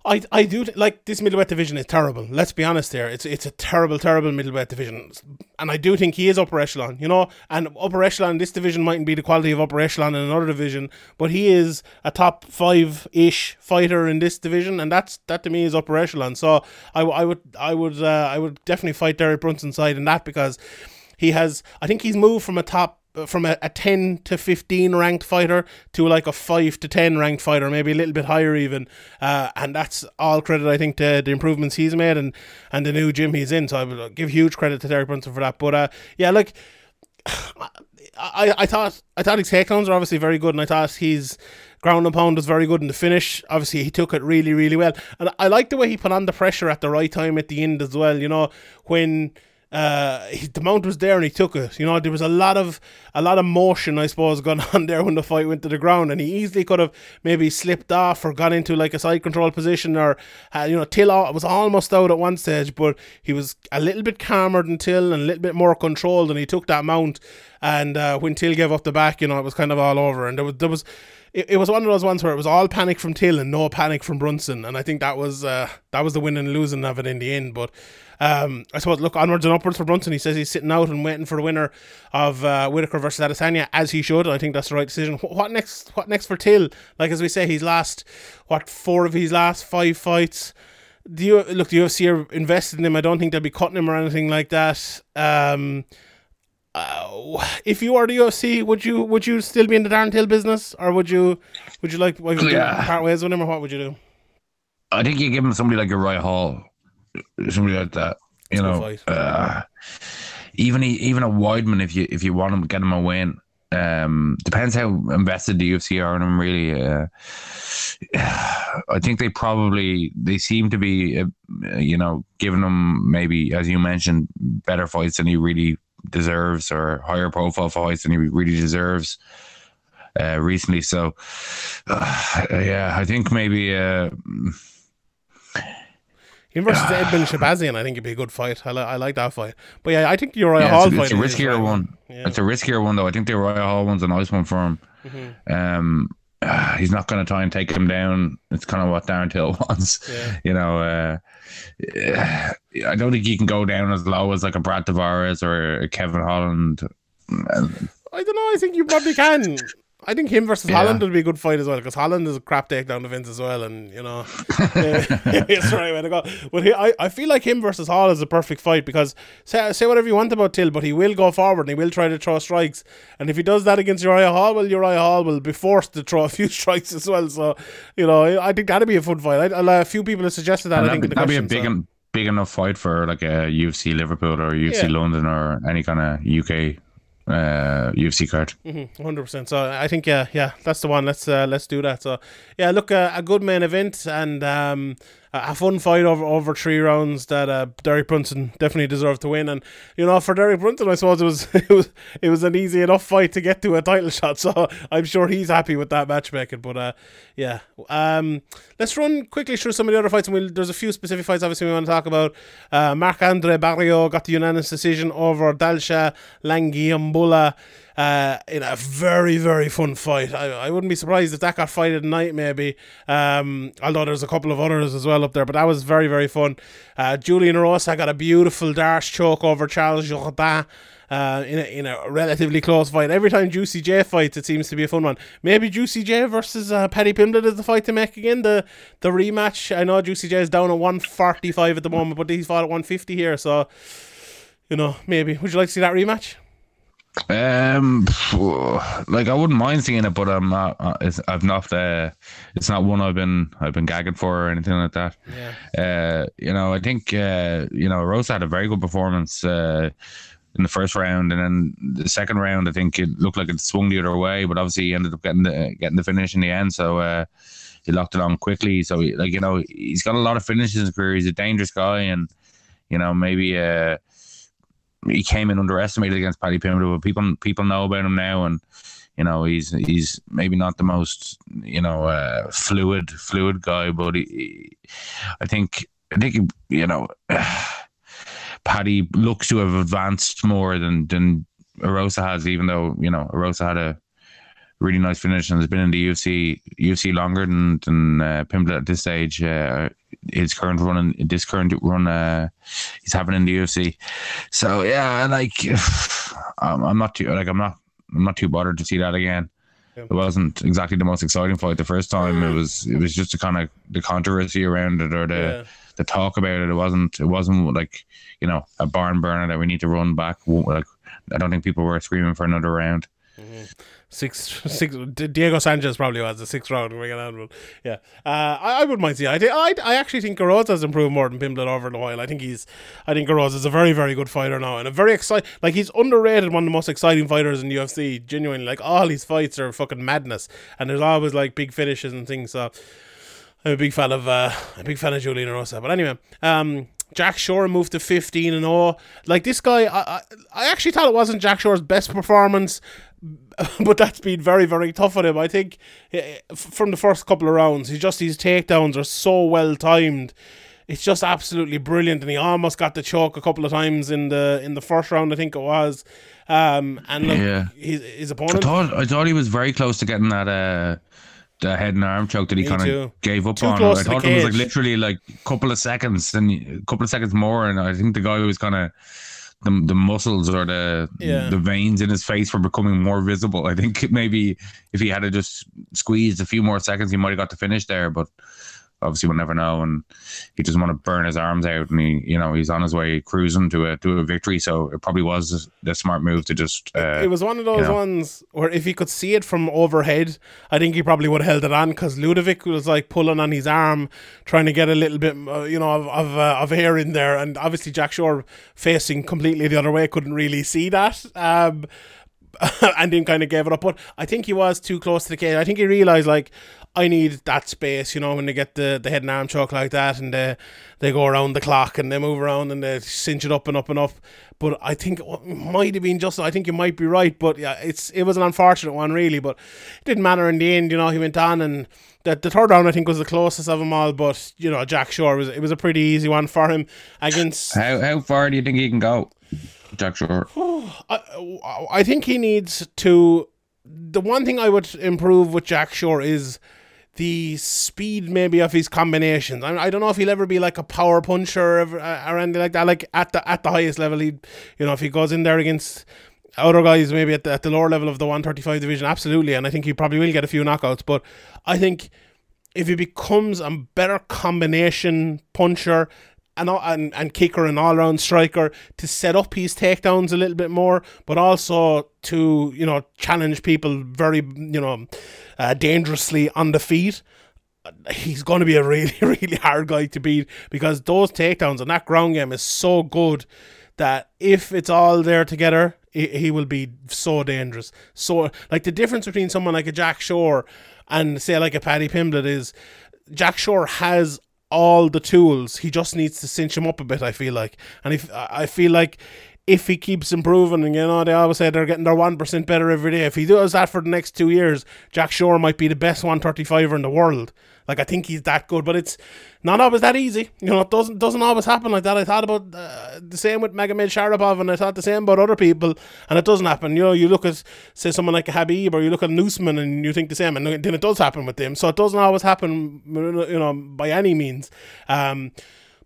I, I do like this middleweight division is terrible. Let's be honest there. It's it's a terrible, terrible middleweight division, and I do think he is upper echelon. You know, and upper echelon this division mightn't be the quality of upper echelon in another division, but he is a top five ish fighter in this division, and that's that to me is upper echelon. So I, I would I would uh, I would definitely fight Derek Brunson side in that because he has I think he's moved from a top from a, a 10 to 15 ranked fighter to like a 5 to 10 ranked fighter maybe a little bit higher even. Uh, and that's all credit I think to the improvements he's made and and the new gym he's in. So I would give huge credit to Derek Brunson for that. But uh, yeah like I, I thought I thought his takedowns are obviously very good and I thought his ground and pound was very good in the finish. Obviously he took it really really well. And I like the way he put on the pressure at the right time at the end as well you know when uh, he, the mount was there and he took it. You know, there was a lot of a lot of motion, I suppose, going on there when the fight went to the ground, and he easily could have maybe slipped off or got into like a side control position, or uh, you know, Till was almost out at one stage, but he was a little bit calmer than Till and a little bit more controlled, and he took that mount. And uh, when Till gave up the back, you know, it was kind of all over, and there was there was it, was one of those ones where it was all panic from Till and no panic from Brunson, and I think that was uh, that was the win and losing of it in the end. But um, I suppose look onwards and upwards for Brunson. He says he's sitting out and waiting for the winner of uh, Whittaker versus Adesanya, as he should. I think that's the right decision. What next? What next for Till? Like as we say, he's lost what four of his last five fights. Do you look? The UFC are invested in him. I don't think they'll be cutting him or anything like that. Um, uh, if you are the UFC, would you would you still be in the Darren Till business, or would you would you like would you Yeah. part ways with him, or what would you do? I think you give him somebody like a Roy Hall, somebody like that. You know, uh, even a, even a Weidman if you if you want him, get him a win. Um, depends how invested the UFC are in him. Really, uh, I think they probably they seem to be, uh, you know, giving him maybe as you mentioned better fights than he really deserves or higher profile fights than he really deserves. Uh, recently, so uh, yeah, I think maybe uh, Him versus Edmen Shahbazyan, I think it'd be a good fight. I, li- I like that fight. But yeah, I think the Uriah Yeah, Hall it's, a- fight it's a riskier one. Yeah. It's a riskier one though. I think the Uriah Hall one's a nice one for him. Mm-hmm. Um, ah, he's not going to try and take him down. It's kind of what Darren Till wants. Yeah. You know, uh, I don't think he can go down as low as like a Brad Tavares or a Kevin Holland. I don't know. I think you probably can. I think him versus Yeah. Holland would be a good fight as well because Holland is a crap takedown defense as well, and you know it's right way to go. But he, I, I feel like him versus Hall is a perfect fight because say say whatever you want about Till, but he will go forward and he will try to throw strikes. And if he does that against Uriah Hall, well, Uriah Hall will be forced to throw a few strikes as well. So you know, I think that'd be a fun fight. I, I, a few people have suggested that. And I think that'd, in the be- that'd be a big so- big enough fight for like a UFC Liverpool or UFC Yeah. London or any kind of UK uh, UFC card. Hundred percent. So I think yeah, yeah, that's the one. Let's uh, let's do that. So yeah, look, uh, a good main event and um, a a fun fight over over three rounds that uh, Derek Brunson definitely deserved to win. And you know, for Derek Brunson, I suppose it was it was it was an easy enough fight to get to a title shot. So I'm sure he's happy with that matchmaking. But uh, yeah, um, let's run quickly through some of the other fights. And we'll, there's a few specific fights obviously we want to talk about. Uh, Marc-André Barriault got the unanimous decision over Dalcha Lungiambula uh, in a very, very fun fight. I, I wouldn't be surprised if that got fight at night, maybe. Um, although there's a couple of others as well up there, but that was very, very fun. Uh, Julian Rosa got a beautiful D'Arce choke over Charles Jourdain. Uh, in a, in a relatively close fight. Every time Juicy J fights, it seems to be a fun one. Maybe Juicy J versus uh, Paddy Pimblett is the fight to make again. The the rematch. I know Juicy J is down at one forty five at the moment, but he's fought at one fifty here. So you know, maybe would you like to see that rematch? Um, like I wouldn't mind seeing it, but I'm not. Uh, it's, I've not. Uh, it's not one I've been. I've been gagging for or anything like that. Yeah. Uh, you know, I think uh, you know Rosa had a very good performance uh, in the first round, and then the second round, I think it looked like it swung the other way, but obviously he ended up getting the getting the finish in the end. So uh, he locked it on quickly. So he, like you know, he's got a lot of finishes in his career. He's a dangerous guy, and you know maybe. Uh, he came in underestimated against Paddy Pimblett, but people people know about him now, and you know he's he's maybe not the most you know uh, fluid fluid guy, but he, he- I think I think you know Paddy looks to have advanced more than than Erosa has, even though you know Erosa had a really nice finish and has been in the UFC UFC longer than than uh, Pimblett at this stage. Uh, his current run in this current run uh, he's having in the UFC. So yeah, like I'm, I'm not too like I'm not I'm not too bothered to see that again. It wasn't exactly the most exciting fight the first time. It was it was just the kind of the controversy around it or the Yeah. the talk about it. It wasn't it wasn't like you know a barn burner that we need to run back. Like I don't think people were screaming for another round. Six, six. Diego Sanchez probably was the sixth round ring on, yeah, uh, I, I wouldn't mind seeing. I, I, I actually think Garoz has improved more than Pimblett over the while. I think he's, I think Garoz is a very, very good fighter now, and a very exciting. Like he's underrated, one of the most exciting fighters in UFC. Genuinely, like all his fights are fucking madness, and there's always like big finishes and things. So I'm a big fan of, uh, a big fan of Julian Rosa. But anyway, um. Jack Shore moved to 15 and 0. Like this guy, I, I, I actually thought it wasn't Jack Shore's best performance, but that's been very, very tough on him. I think eh, from the first couple of rounds, he just his takedowns are so well timed. It's just absolutely brilliant, and he almost got the choke a couple of times in the in the first round, I think it was. Um, and look, Yeah. his, his I thought I thought he was very close to getting that uh the head and arm choke that he kind of gave up Too on. I thought it was like literally like a couple of seconds and a couple of seconds more, and I think the guy was kind of the the muscles or the Yeah. the veins in his face were becoming more visible. I think maybe if he had to just squeezed a few more seconds, he might have got to finish there, but. Obviously, we'll never know, and he doesn't want to burn his arms out, and he, you know, he's on his way cruising to a to a victory. So it probably was the smart move to just. Uh, it was one of those know. ones where if he could see it from overhead, I think he probably would have held it on because Ludovic was like pulling on his arm, trying to get a little bit, uh, you know, of of, uh, of air in there, and obviously Jack Shore facing completely the other way couldn't really see that. Um, and then kind of gave it up. But I think he was too close to the cage. I think he realised like I need that space, you know, when they get the, the head and arm choke like that and they they go around the clock and they move around and they cinch it up and up and up. But I think it might have been just I think you might be right, but yeah, it's it was an unfortunate one really, but it didn't matter in the end, you know, he went on and the, the third round I think was the closest of them all, but you know, Jack Shore was it was a pretty easy one for him against How how far do you think he can go, Jack Shore? I, I think he needs to. The one thing I would improve with Jack Shore is the speed, maybe of his combinations. I, I don't know if he'll ever be like a power puncher or, uh, or anything like that. Like at the at the highest level, he, you know, if he goes in there against other guys, maybe at the at the lower level of the one thirty five division, absolutely. And I think he probably will get a few knockouts. But I think if he becomes a better combination puncher and, all- and, and kicker and all round striker to set up his takedowns a little bit more, but also to, you know, challenge people very, you know, uh, dangerously on the feet. He's going to be a really, really hard guy to beat because those takedowns and that ground game is so good that if it's all there together, he, he will be so dangerous. So, like the difference between someone like a Jack Shore and say like a Paddy Pimblett is Jack Shore has all the tools. He just needs to cinch him up a bit. I feel like, and if I feel like if he keeps improving, and you know they always say they're getting their one percent better every day. If he does that for the next two years, Jack Shore might be the best one thirty fiver in the world. Like I think he's that good, but it's not always that easy. You know, it doesn't doesn't always happen like that. I thought about uh, the same with Magomedsharipov, and I thought the same about other people, and it doesn't happen. You know, you look at say someone like Khabib, or you look at Newsman, and you think the same, and then it does happen with them. So it doesn't always happen, you know, by any means. Um,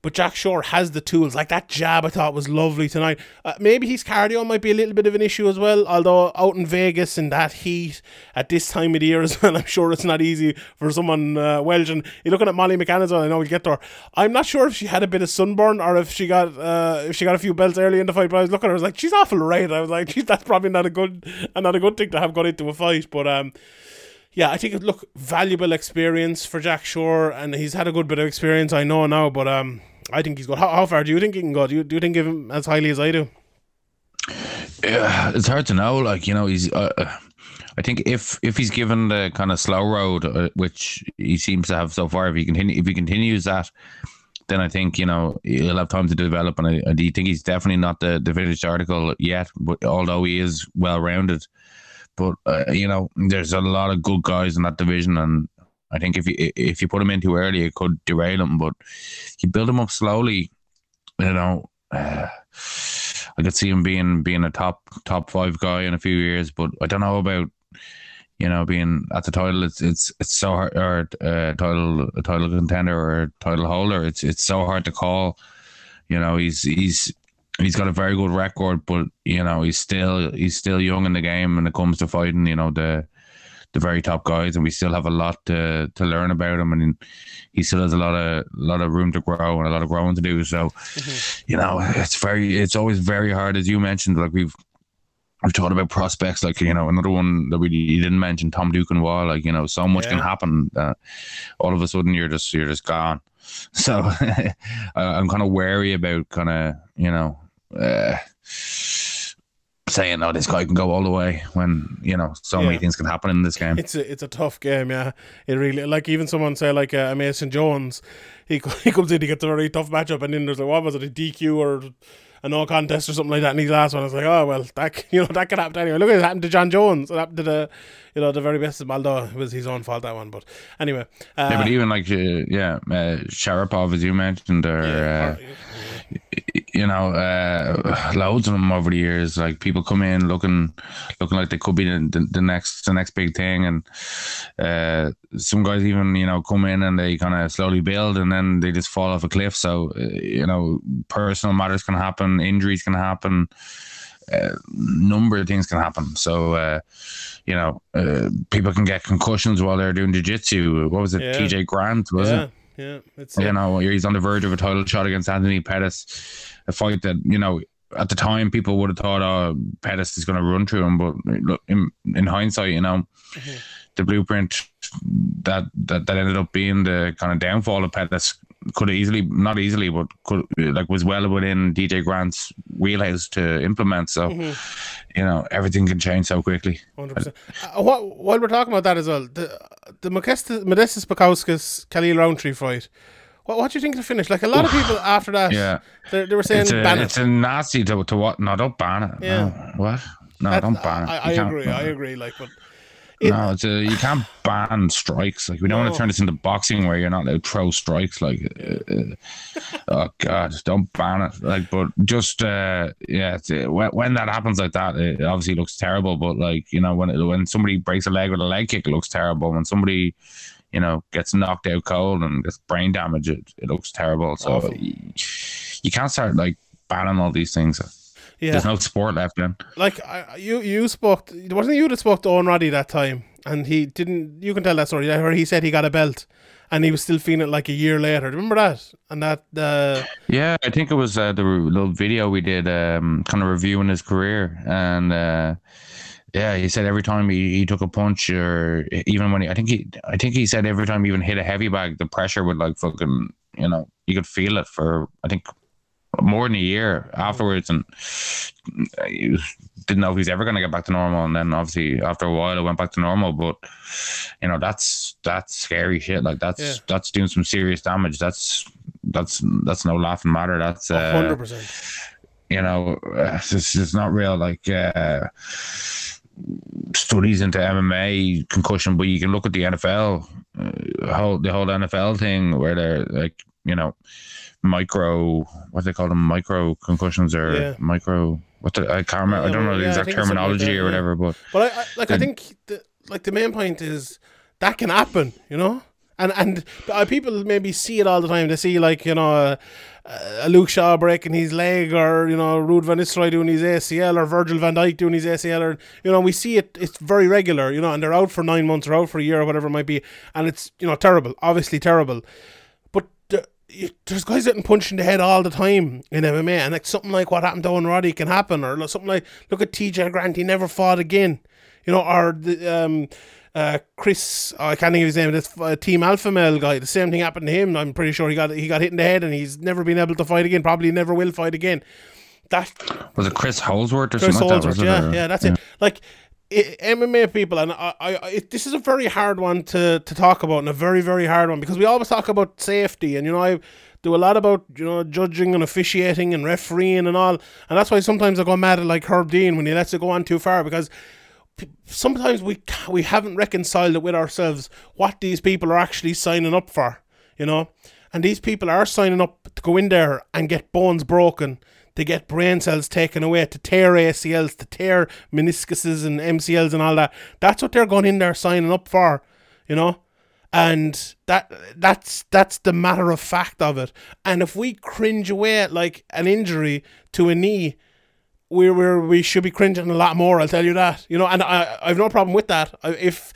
but Jack Shore has the tools. Like that jab, I thought was lovely tonight. Uh, maybe his cardio might be a little bit of an issue as well. Although out in Vegas in that heat at this time of the year as well, I'm sure it's not easy for someone uh, Welsh. And you're looking at Molly McCann as well. I know we'll get to her. I'm not sure if she had a bit of sunburn or if she got uh, if she got a few belts early in the fight. But I was looking at her, I was like, she's awful right. I was like, that's probably not a good not a good thing to have got into a fight. But um yeah, I think it look valuable experience for Jack Shore, and he's had a good bit of experience. I know now, but um, I think he's good. How, how far do you think he can go? Do you do you think of him as highly as I do? Yeah, it's hard to know. Like you know, he's. Uh, I think if if he's given the kind of slow road, uh, which he seems to have so far, if he continue if he continues that, then I think you know he'll have time to develop. And I, I think he's definitely not the the finished article yet. But although he is well rounded, but uh, you know, there's a lot of good guys in that division, and I think if you if you put him in too early, it could derail him. But you build him up slowly, you know. Uh, I could see him being being a top top five guy in a few years, but I don't know about you know, being at the title, it's it's it's so hard, or uh, title a title contender or title holder. It's it's so hard to call. You know, he's he's he's got a very good record, but you know, he's still he's still young in the game when it comes to fighting. You know, the the very top guys, and we still have a lot to to learn about him, and he still has a lot of a lot of room to grow and a lot of growing to do. So, you know, it's very it's always very hard, as you mentioned. Like we've we've talked about prospects, like you know, another one that we you didn't mention, Tom Duquesnoy. Like you know, so much can happen. Uh, all of a sudden, you're just you're just gone. So I'm kind of wary about kind of you know. Uh, saying, "Oh, this guy can go all the way," when you know so many things can happen in this game. It's a, it's a tough game, yeah. It really like even someone say like uh, Mason Jones, he he comes in, he gets a very tough matchup, and then there's like what was it, a DQ or a no contest or something like that, and his last one, I was like, oh well, that you know that could happen anyone. Look at it happened to Jon Jones. It happened to the you know the very best of although it was his own fault that one, but anyway, uh, yeah, but even like uh, yeah, uh, Sharapov, as you mentioned, or uh, you know, uh, loads of them over the years. Like people come in looking, looking like they could be the, the, the next, the next big thing, and uh, some guys even you know come in and they kind of slowly build, and then they just fall off a cliff. So uh, you know, personal matters can happen, injuries can happen. A number of things can happen. So, uh, you know, uh, people can get concussions while they're doing jiu-jitsu. What was it? Yeah. TJ Grant, was yeah, it? yeah, it's you know, he's on the verge of a title shot against Anthony Pettis, a fight that you know at the time people would have thought, oh, Pettis is going to run through him, but look, in, in hindsight, you know, the blueprint that, that that ended up being the kind of downfall of Pettis could have easily, not easily, but could like was well within TJ Grant's wheelhouse to implement. So, you know, everything can change so quickly. Hundred percent. Uh, what while we're talking about that as well, the the Modestas Bukauskas Khalil Rountree fight. What what do you think of the finish? Like a lot of people after that, Yeah. they, they were saying It's a, ban it. it's a nasty to, to what? No, don't ban it. Yeah. No. What? No, That- don't ban it. I, I agree. no. I agree. Like, but it- no, it's a, you can't ban strikes. Like we don't want to turn this into boxing where you're not allowed to throw strikes. Like, uh, uh, oh god, don't ban it. Like, but just uh, yeah, it's, uh, when, when that happens like that, it obviously looks terrible. But like you know, when it, when somebody breaks a leg with a leg kick, it looks terrible. When somebody you know gets knocked out cold and gets brain damage, it, it looks terrible. So Awful. you can't start like banning all these things. Yeah, There's no sport left then. like I, you you spoke. Wasn't you that spoke to Owen Roddy that time, and he didn't. You can tell that story. I heard he said he got a belt, and he was still feeling it like a year later. Remember that? And that uh, Yeah, I think it was uh, the little video we did, um, kind of reviewing his career, and uh, yeah, he said every time he, he took a punch, or even when he, I think he, I think he said every time he even hit a heavy bag, the pressure would like fucking, you know, you could feel it for I think more than a year afterwards, and he was, didn't know if he's ever going to get back to normal. And then obviously after a while, it went back to normal. But you know, that's that's scary shit. Like that's Yeah. that's doing some serious damage. That's that's that's no laughing matter. That's uh, hundred percent. you know, uh, it's, it's not real like uh, studies into MMA concussion, but you can look at the NFL, uh, whole the whole NFL thing where they're like, you know, micro, what they call them, micro concussions or Yeah. micro. What the, I can't remember. I don't know the yeah, exact something like terminology that, or yeah. whatever, but But I, I like I think the, like the main point is that can happen, you know. And and uh, people maybe see it all the time. They see like you know uh, a Luke Shaw breaking his leg, or you know Ruud van Nistelrooy doing his ACL, or Virgil van Dijk doing his ACL, or you know we see it. It's very regular, you know, and they're out for nine months or out for a year or whatever it might be, and it's you know terrible, obviously terrible. You, there's guys getting punched in the head all the time in MMA, and like something like what happened to Owen Roddy can happen, or something like look at TJ Grant, he never fought again, you know, or the um, uh, Chris, oh, I can't think of his name, this uh, Team Alpha Male guy. The same thing happened to him. I'm pretty sure he got he got hit in the head, and he's never been able to fight again. Probably never will fight again. That was it Chris Holdsworth or Chris something like Holdsworth, that? was it, yeah, or- yeah, that's it. Like i MMA people, and I, I, it, this is a very hard one to to talk about, and a very, very hard one because we always talk about safety, and you know, I do a lot about you know judging and officiating and refereeing and all, and that's why sometimes I go mad at like Herb Dean when he lets it go on too far because sometimes we we haven't reconciled it with ourselves what these people are actually signing up for, you know, and these people are signing up to go in there and get bones broken. To get brain cells taken away, to tear ACLs, to tear meniscuses and MCLs and all that. That's what they're going in there signing up for, you know? And that that's that's the matter of fact of it. And if we cringe away at like an injury to a knee, we we we should be cringing a lot more. I'll tell you that. You know, and I I've no problem with that. If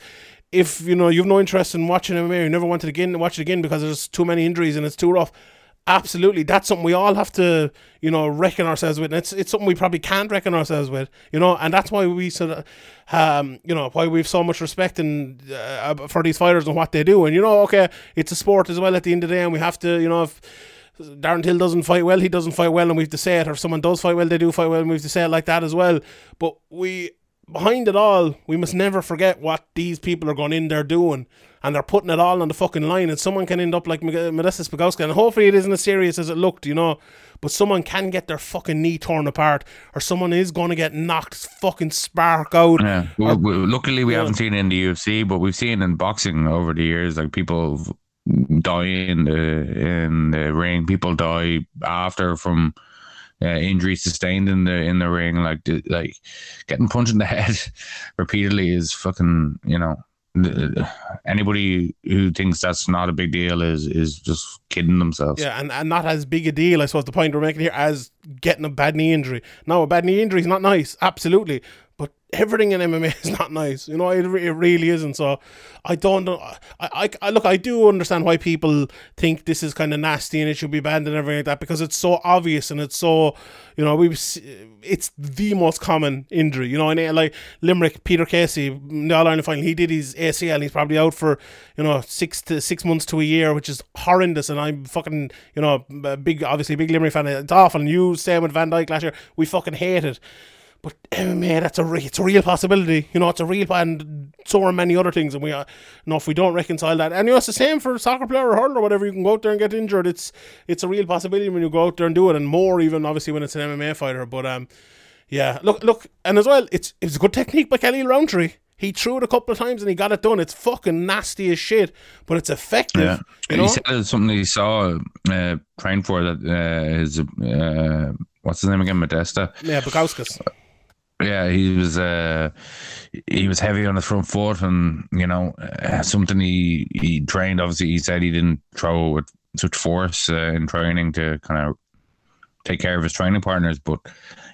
if you know you've no interest in watching MMA, you never wanted again to watch it again because there's too many injuries and it's too rough. Absolutely, that's something we all have to you know reckon ourselves with. And it's it's something we probably can't reckon ourselves with. You know, and that's why we sort of um you know why we've so much respect and uh, for these fighters and what they do. And you know, okay, it's a sport as well at the end of the day, and we have to you know if Darren Till doesn't fight well, he doesn't fight well, and we have to say it. Or if someone does fight well, they do fight well, and we have to say it like that as well. But we, behind it all, we must never forget what these people are going in there doing, and they're putting it all on the fucking line. And someone can end up like Modestas Bukauskas, and hopefully it isn't as serious as it looked, you know. But someone can get their fucking knee torn apart, or someone is going to get knocked fucking spark out. Yeah. Well, luckily, we haven't seen it in the UFC, but we've seen in boxing over the years, like people die in the uh, in the ring. People die after from uh, injuries sustained in the in the ring. Like like getting punched in the head repeatedly is fucking you know. Anybody who thinks that's not a big deal is is just kidding themselves. Yeah, and, and not as big a deal, I suppose, the point we're making here as getting a bad knee injury. No, a bad knee injury is not nice, absolutely. But everything in MMA is not nice. You know, it, it really isn't. So I don't. I, I, I look, I do understand why people think this is kind of nasty and it should be banned and everything like that because it's so obvious and it's so, you know, we've it's the most common injury. You know, and uh, like Limerick, Peter Casey, the All Ireland final, he did his ACL. He's probably out for you know six to six months to a year, which is horrendous. And I'm fucking you know a big, obviously big Limerick fan. It's awful. And you, same with Van Dijk last year, we fucking hate it. But MMA, that's a re- it's a real possibility. You know, it's a real and so are many other things. And we, uh, you know, if we don't reconcile that, and you know, it's the same for a soccer player or hurler or whatever. You can go out there and get injured. It's it's a real possibility when you go out there and do it, and more even obviously when it's an MMA fighter. But um, yeah, look, look, and as well, it's it's a good technique by Kelly Rountree. He threw it a couple of times and he got it done. It's fucking nasty as shit, but it's effective. Yeah, You know? he said it's something he saw uh, trained for that uh, his uh, what's his name again, Modesta. Yeah, Bukauskas. Yeah, he was uh, he was heavy on the front foot, and you know uh, something he he trained. Obviously, he said he didn't throw with such force uh, in training to kind of take care of his training partners, but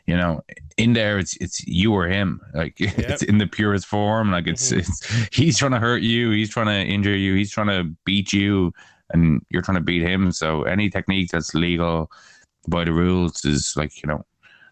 you know, in there it's it's you or him. Like it's in the purest form. Like it's it's he's trying to hurt you, he's trying to injure you, he's trying to beat you, and you're trying to beat him. So any technique that's legal by the rules is like you know,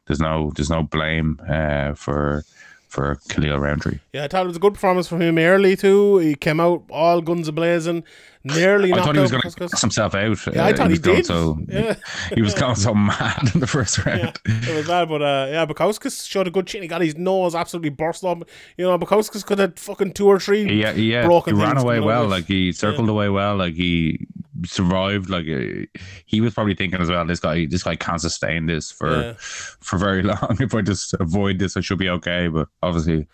there's no there's no blame uh, for for Khalil Rountree. Yeah, I thought it was a good performance from him early too. He came out all guns a blazing, nearly I thought he was going to Bukauskas. himself out. Yeah, I Uh, thought he was going did. So, Yeah. he was going so mad in the first round. It was bad, but uh, yeah, Bukauskas showed a good chin. He got his nose absolutely burst up. You know, Bukauskas could have fucking two or three. Yeah, yeah. broken he ran away well. Like he circled away well. Like he survived. Like uh, he was probably thinking as well. This guy, this guy can't sustain this for Yeah. for very long. if I just avoid this, I should be okay. But obviously,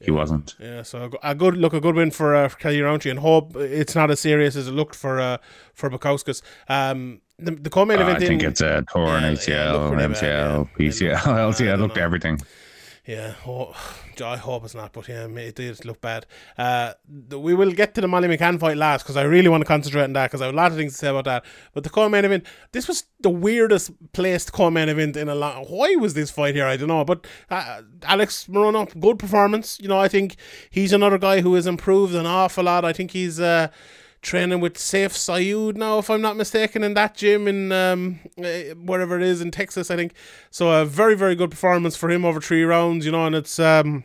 he wasn't. Yeah, so a good look, a good win for uh, for Kelly Rountree, and hope it's not as serious as it looked for uh, for Bukauskas. Um, the, the co-main Uh. I think in- it's a torn ACL, looked pretty bad, MCL. PCL, LCL. Looked everything. Yeah, oh, I hope it's not, but yeah, it did look bad. Uh, we will get to the Molly McCann fight last because I really want to concentrate on that because I have a lot of things to say about that. But the co-main event, this was the weirdest placed co-main event in a long. Why was this fight here? I don't know. But uh, Alex Morono, good performance. You know, I think he's another guy who has improved an awful lot. I think he's. Uh, Training with Saif Sayud now, if I'm not mistaken, in that gym in um, uh, wherever it is in Texas, I think. So a very, very good performance for him over three rounds, you know, and it's um,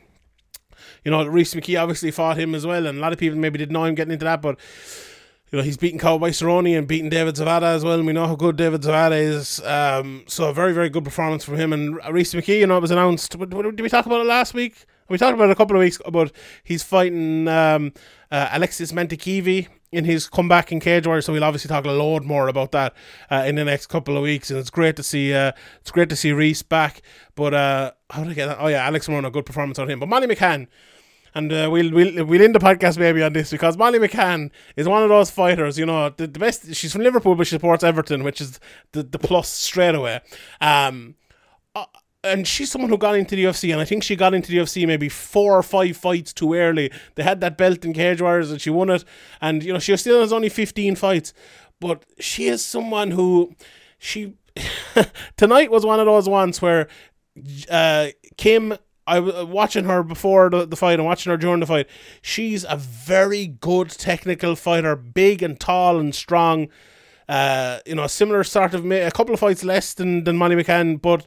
you know, Rhys McKee obviously fought him as well, and a lot of people maybe didn't know him getting into that, but you know, he's beaten Cowboy Cerrone and beaten David Zawada as well, and we know how good David Zawada is. Um, so a very, very good performance from him. And Rhys McKee, you know, it was announced. Did we talk about it last week? We talked about it a couple of weeks about he's fighting um, uh, Alexis Mantekivi in his comeback in Cage Warrior, so we'll obviously talk a load more about that uh, in the next couple of weeks. And it's great to see uh, it's great to see Rhys back. But uh, how did I get that? Oh yeah, Alex Morono, good performance on him. But Molly McCann. And uh, we'll we'll we'll end the podcast maybe on this because Molly McCann is one of those fighters. You know, the, the best. She's from Liverpool, but she supports Everton, which is the, the plus straight away. Um, uh, and she's someone who got into the UFC, and I think she got into the UFC maybe four or five fights too early. They had that belt in Cage Warriors, and she won it. And you know, she still has only fifteen fights, but she is someone who she tonight was one of those ones where uh, Kim. I was watching her before the, the fight and watching her during the fight. She's a very good technical fighter, big and tall and strong. Uh, you know, a similar sort of a couple of fights less than than Molly McCann, but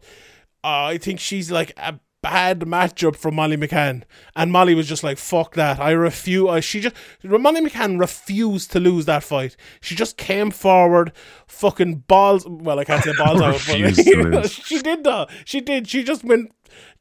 I think she's like a bad matchup for Molly McCann. And Molly was just like, fuck that. I refuse. She just, Molly McCann refused to lose that fight. She just came forward, fucking balls. Well, I can't say balls out, but she did though. She did. She just went.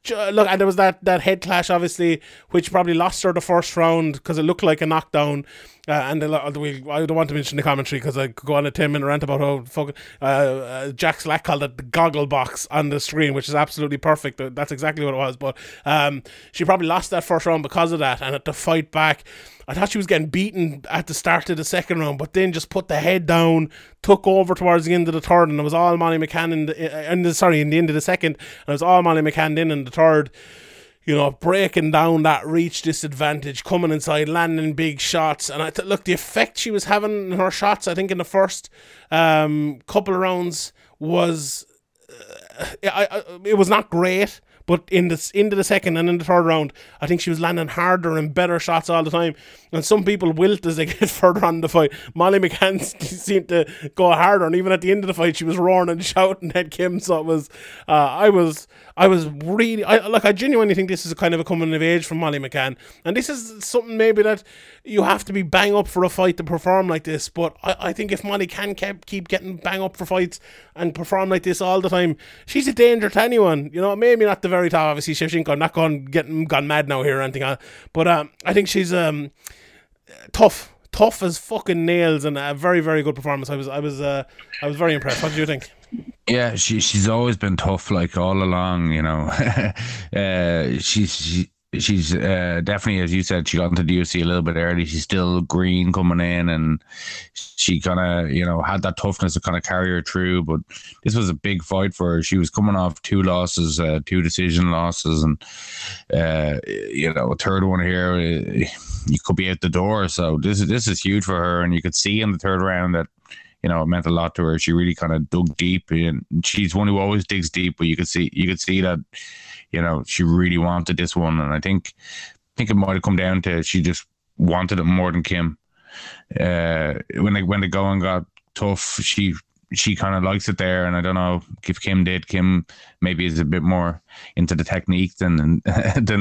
Look, and there was that, that head clash, obviously, which probably lost her the first round because it looked like a knockdown. Uh, and we, I don't want to mention the commentary because I could go on a 10 minute rant about how fucking uh, uh, Jack Slack called it the goggle box on the screen, which is absolutely perfect. That's exactly what it was. But um, she probably lost that first round because of that and had to fight back. I thought she was getting beaten at the start of the second round, but then just put the head down, took over towards the end of the third, and it was all Molly McCann in the, uh, in the sorry in the end of the second, and it was all Molly McCann in in the third you know, breaking down that reach disadvantage, coming inside, landing big shots. And I th- look, the effect she was having in her shots, I think in the first um, couple of rounds was, uh, I, I, it was not great. But in the into the second and in the third round, I think she was landing harder and better shots all the time. And some people wilt as they get further on the fight. Molly McCann seemed to go harder, and even at the end of the fight, she was roaring and shouting at Kim. So it was, uh, I was, I was really, I like, I genuinely think this is a kind of a coming of age from Molly McCann, and this is something maybe that you have to be bang up for a fight to perform like this. But I, I think if Molly can keep keep getting bang up for fights and perform like this all the time, she's a danger to anyone. You know, maybe not the very top. Obviously, Shevchenko not gone getting gone mad now here or anything, but um, I think she's um tough. Tough as fucking nails and a very very good performance. I was I was uh, I was very impressed. What do you think? Yeah, she she's always been tough, like all along. You know, uh, she's she, she's uh, definitely, as you said, she got into the UFC a little bit early. She's still green coming in, and she kind of you know had that toughness to kind of carry her through. But this was a big fight for her. She was coming off two losses, uh, two decision losses, and uh, you know a third one here. uh, You could be out the door. So this is this is huge for her, and you could see in the third round that you know, it meant a lot to her. She really kind of dug deep, and she's one who always digs deep. But you could see, you could see that, you know, she really wanted this one, and I think, I think it might have come down to she just wanted it more than Kim. Uh, when they when the going got tough, she she kind of likes it there, and I don't know if Kim did. Kim maybe is a bit more into the technique than than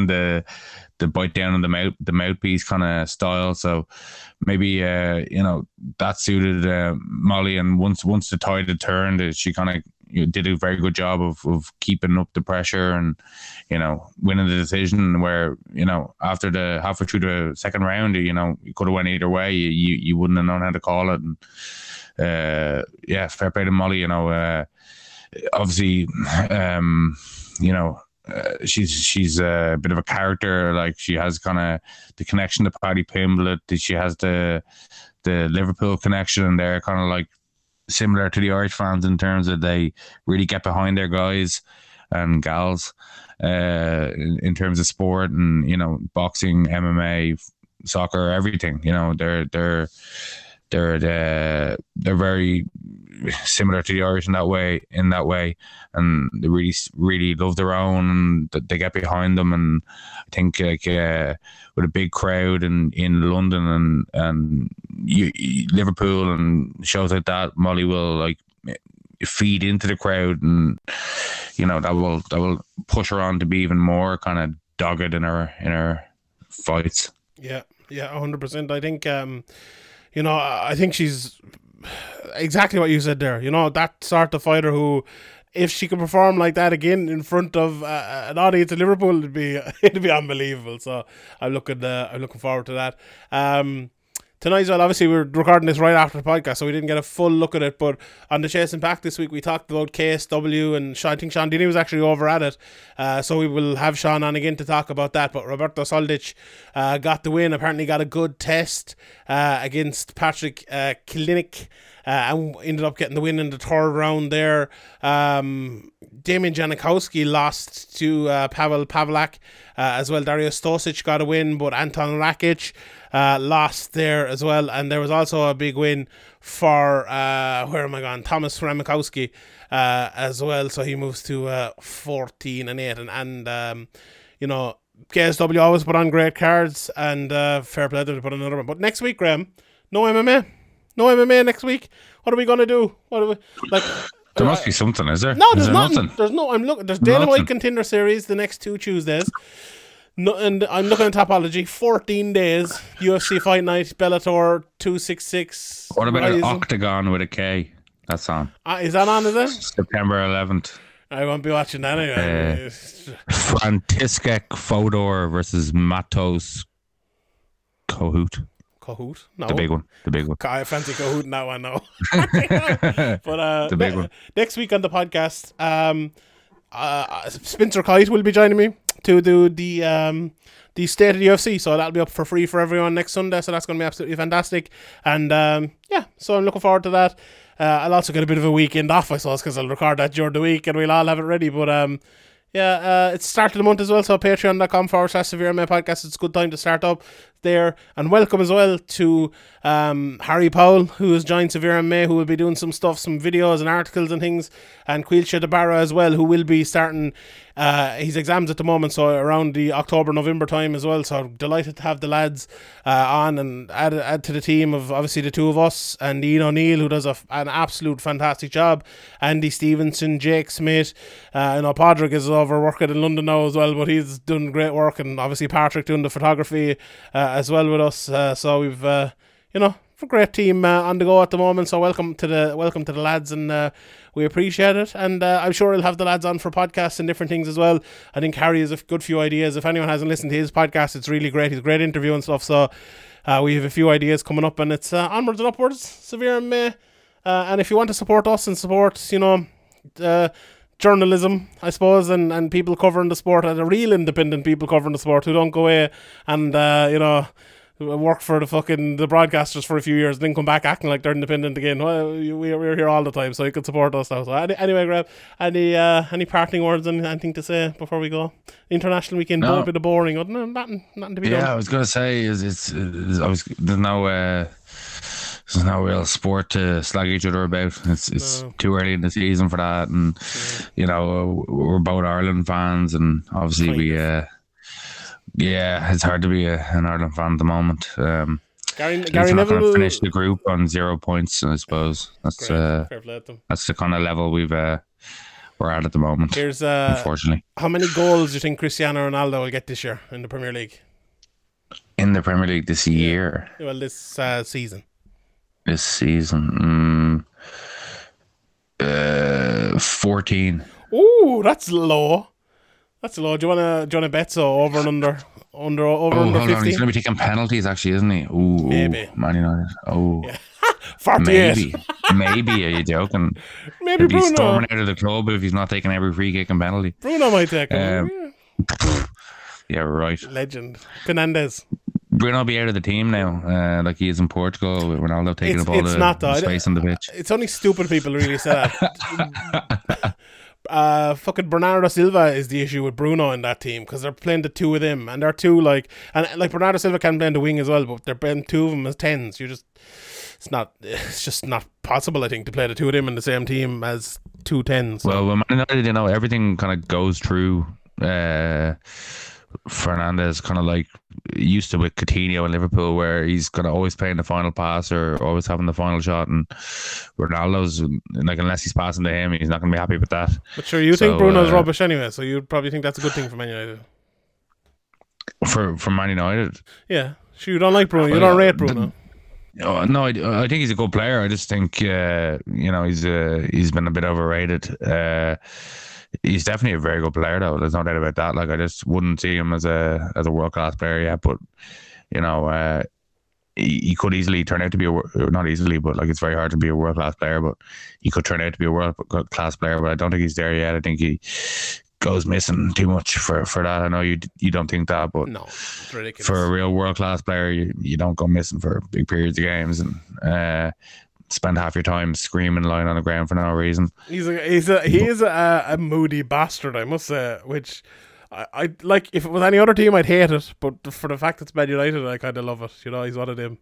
the the bite down on the mouth the mouthpiece kind of style. So maybe uh, you know that suited uh, Molly. And once once the tide had turned, uh, she kind of you know, did a very good job of of keeping up the pressure and you know winning the decision. Where you know after the halfway through the second round, you know you could have went either way. You you, you wouldn't have known how to call it. And uh, yeah, fair play to Molly. You know, uh, obviously, um, you know. Uh, she's she's a bit of a character. Like she has kind of the connection to Paddy Pimblett. She has the the Liverpool connection, and they're kind of like similar to the Irish fans in terms of they really get behind their guys and gals uh, in, in terms of sport and you know boxing, MMA, soccer, everything. You know they're they're they're the, they're very similar to the Irish in that way in that way. And they really really love their own and they get behind them. And I think like uh, with a big crowd in, in London and and you- Liverpool and shows like that Molly will like feed into the crowd and you know that will that will push her on to be even more kind of dogged in her in her fights. Yeah, yeah, hundred percent. I think, um, you know, I think she's exactly what you said there. You know, that sort of fighter who, if she could perform like that again in front of uh, an audience in Liverpool, it'd be it'd be unbelievable. So I'm looking, uh, I'm looking forward to that. Um, tonight as well. Obviously, we're recording this right after the podcast, so we didn't get a full look at it. But on the Chasing Pack this week, we talked about KSW, and Sean, I think Sean Dini was actually over at it. Uh, so we will have Sean on again to talk about that. But Roberto Soldic uh, got the win. Apparently, got a good test uh, against Patrick uh, Kincl. Uh, and ended up getting the win in the third round there. Um, Damian Janikowski lost to uh, Pavel Pavlak uh, as well. Dario Stosic got a win, but Anton Rakic uh, lost there as well. And there was also a big win for, uh, where am I going? Thomas Ramikowski uh, as well. So he moves to uh, 14 and 8. And, and um, you know, KSW always put on great cards, and uh, fair play to put another one. But next week, Graham, no MMA. No MMA next week. What are we gonna do? What are we like? There must be something, is there? No, there's there nothing. nothing? There's no. I'm looking. There's Dana White Contender Series the next two Tuesdays. No, and I'm looking at Tapology. 14 days. UFC Fight Night. Bellator 266. What about an octagon with a K? That's on Uh, is that on? Is it? September 11th. I won't be watching that anyway. František Fodor versus Matos Kohut. Kahoot? No. The big one. The big one. I fancy Kahoot in that one now. but uh, The big ne- one. next week on the podcast, um, uh, Spencer Kite will be joining me to do the um, the state of the UFC. So that'll be up for free for everyone next Sunday. So that's going to be absolutely fantastic. And um, yeah, so I'm looking forward to that. Uh, I'll also get a bit of a weekend off, I suppose, because I'll record that during the week and we'll all have it ready. But um, yeah, uh, it's start of the month as well. So patreon.com forward slash severe MMA podcast. It's a good time to start up there. And welcome as well to um, Harry Powell, who has joined Severe MMA, who will be doing some stuff, some videos and articles and things. And Quilcha Dabara as well, who will be starting uh, his exams at the moment. So around the October, November time as well. So delighted to have the lads uh, on and add, add to the team of obviously the two of us and Ian O'Neill, who does a, an absolute fantastic job. Andy Stevenson, Jake Smith. Uh, I know Podrick is over working in London now as well, but he's done great work. And obviously Patrick doing the photography uh, as well with us. Uh, so we've, uh, you know, a great team uh, on the go at the moment. So welcome to the welcome to the lads, and uh, we appreciate it. And uh, I'm sure he'll have the lads on for podcasts and different things as well. I think Harry has a good few ideas. If anyone hasn't listened to his podcast, it's really great. He's a great interview and stuff. So uh, we have a few ideas coming up, and it's uh, onwards and upwards. Severe May. Uh, and if you want to support us and support, you know, uh, journalism, I suppose, and, and people covering the sport, and the real independent people covering the sport who don't go away and, uh, you know, work for the fucking the broadcasters for a few years and then come back acting like they're independent again. Well, we, we're here all the time, so you can support us now. So any, anyway, Grab, any uh, any parting words and anything to say before we go? International weekend, No. a bit of boring. Oh, no, nothing, nothing to be Yeah, I was gonna say is it's, it's I was there's no uh, there's no real sport to slag each other about. It's it's No. too early in the season for that, and you know we're both Ireland fans, and obviously Kind we uh, yeah, it's hard to be a, an Ireland fan at the moment. Um, Gary, Gary Neville gonna will finish the group on zero points. I suppose that's Great, uh, fair play to them. that's the kind of level we've uh, we're at at the moment. Here's uh, unfortunately, how many goals do you think Cristiano Ronaldo will get this year in the Premier League? in the Premier League this year. Well, this uh, season. This season. Mm, uh, 14. Ooh, that's low. That's low. Do you wanna do you wanna bet so over and under under over Oh, under on. He's going to be taking penalties, actually, isn't he? Ooh, Maybe. Man United. Oh, eight. maybe. maybe. Are you joking? Maybe He'll be Bruno. storming out of the club if he's not taking every free kick and penalty. Bruno might take him. Um, Yeah. Yeah, right. Legend. Fernandes. Bruno will be out of the team now, uh, like he is in Portugal with Ronaldo taking It's- up all it's the, not, the space on the pitch. It's only stupid people really say that. uh, fucking Bernardo Silva is the issue with Bruno in that team because they're playing the two of them and they're two like and like Bernardo Silva can play in the wing as well, but they're playing two of them as tens. You just it's not it's just not possible. I think to play the two of them in the same team as two tens. Well, when Man United, you know, everything kind of goes through uh, Fernandes, kind of like used to with Coutinho in Liverpool, where he's kind of always playing the final pass or always having the final shot. And Ronaldo's like, unless he's passing to him, he's not going to be happy with that. but sure, you so, think Bruno's uh, rubbish anyway, so you'd probably think that's a good thing for Man United. For for Man United, Yeah, sure, you don't like Bruno. You don't rate the- Bruno. Oh, no, I, I think he's a good player. I just think uh, you know he's uh, he's been a bit overrated. Uh, he's definitely a very good player, though. There's no doubt about that. Like I just wouldn't see him as a as a world class player yet. But you know, uh, he, he could easily turn out to be a not easily, but like it's very hard to be a world class player. But he could turn out to be a world class player. But I don't think he's there yet. I think he goes missing too much for, for that. I know you you don't think that, but No, for a real world class player, you, you don't go missing for big periods of games and uh, spend half your time screaming, lying on the ground for no reason. He's a he's a he is a, a moody bastard, I must say. Which I, I like. If it was any other team, I'd hate it. But for the fact it's Man United, I kind of love it. You know, he's one of them.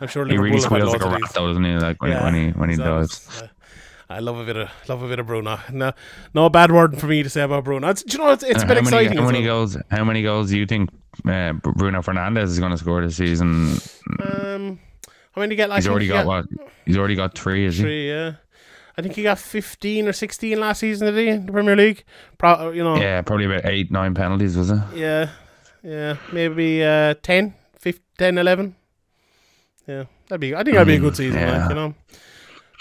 I'm sure He really squeals like a rat, though, doesn't he? Like when, when he when he dives. Uh, I love a bit of love a bit of Bruno. No, no bad word for me to say about Bruno. It's, do you know it's, it's Uh, been how many, exciting. How many well. goals? How many goals do you think uh, Bruno Fernandes is going to score this season? Um, many did he get? Like, He's already got what? He's already got three, is he? Three, yeah. I think he got 15 or 16 last season, did he, in the Premier League? Pro- you know, Yeah, probably about eight, nine penalties, was it? Yeah, yeah, maybe uh, 10, 15, 10, 11. Yeah, that'd be. I think that'd be a good season. yeah. Like, you know,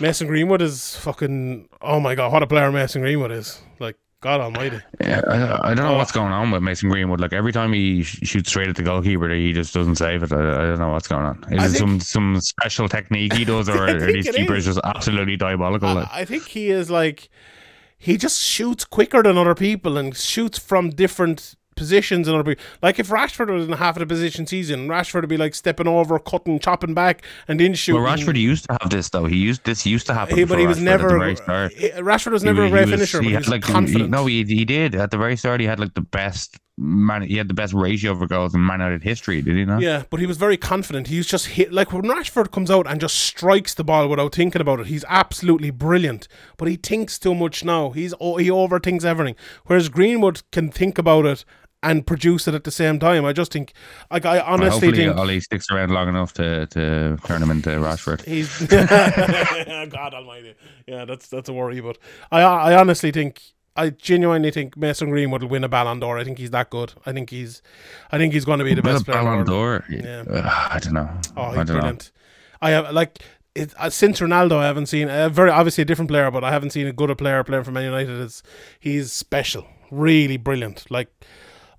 Mason Greenwood is fucking. Oh my god, what a player Mason Greenwood is! Like God Almighty. Yeah, I, I don't know Oh. what's going on with Mason Greenwood. Like every time he sh- shoots straight at the goalkeeper, he just doesn't save it. I, I don't know what's going on. Is I it think- some some special technique he does, or are these keepers is. just absolutely diabolical? like? I, I think he is like. He just shoots quicker than other people and shoots from different positions and other people. Like if Rashford was in half of the position season, Rashford would be like stepping over, cutting, chopping back, and then shooting. well, Rashford used to have this though. He used this used to happen. He, but he was Rashford never. at the very start. Rashford was never wa- a great he finisher, but he was like confident. He, no, he, he did at the very start. He had like the best man. He had the best ratio for goals in Man United history. Did he not? Yeah, but he was very confident. He was just hit like when Rashford comes out and just strikes the ball without thinking about it. He's absolutely brilliant, but he thinks too much now. He's he overthinks everything. Whereas Greenwood can think about it and produce it at the same time. I just think, like, I Well, honestly hopefully, think Ollie sticks around long enough to, to turn him into Rashford. he's God Almighty. Yeah, that's that's a worry. But I I honestly think. I genuinely think Mason Greenwood will win a Ballon d'Or. I think he's that good. I think he's, I think he's going to be the Well, best player. Ballon d'Or. Yeah. Uh, I don't know. Oh, I he's don't know. brilliant. I have like it, uh, since Ronaldo, I haven't seen uh, very obviously a different player, but I haven't seen a good player playing for Man United. Is he's special, really brilliant, like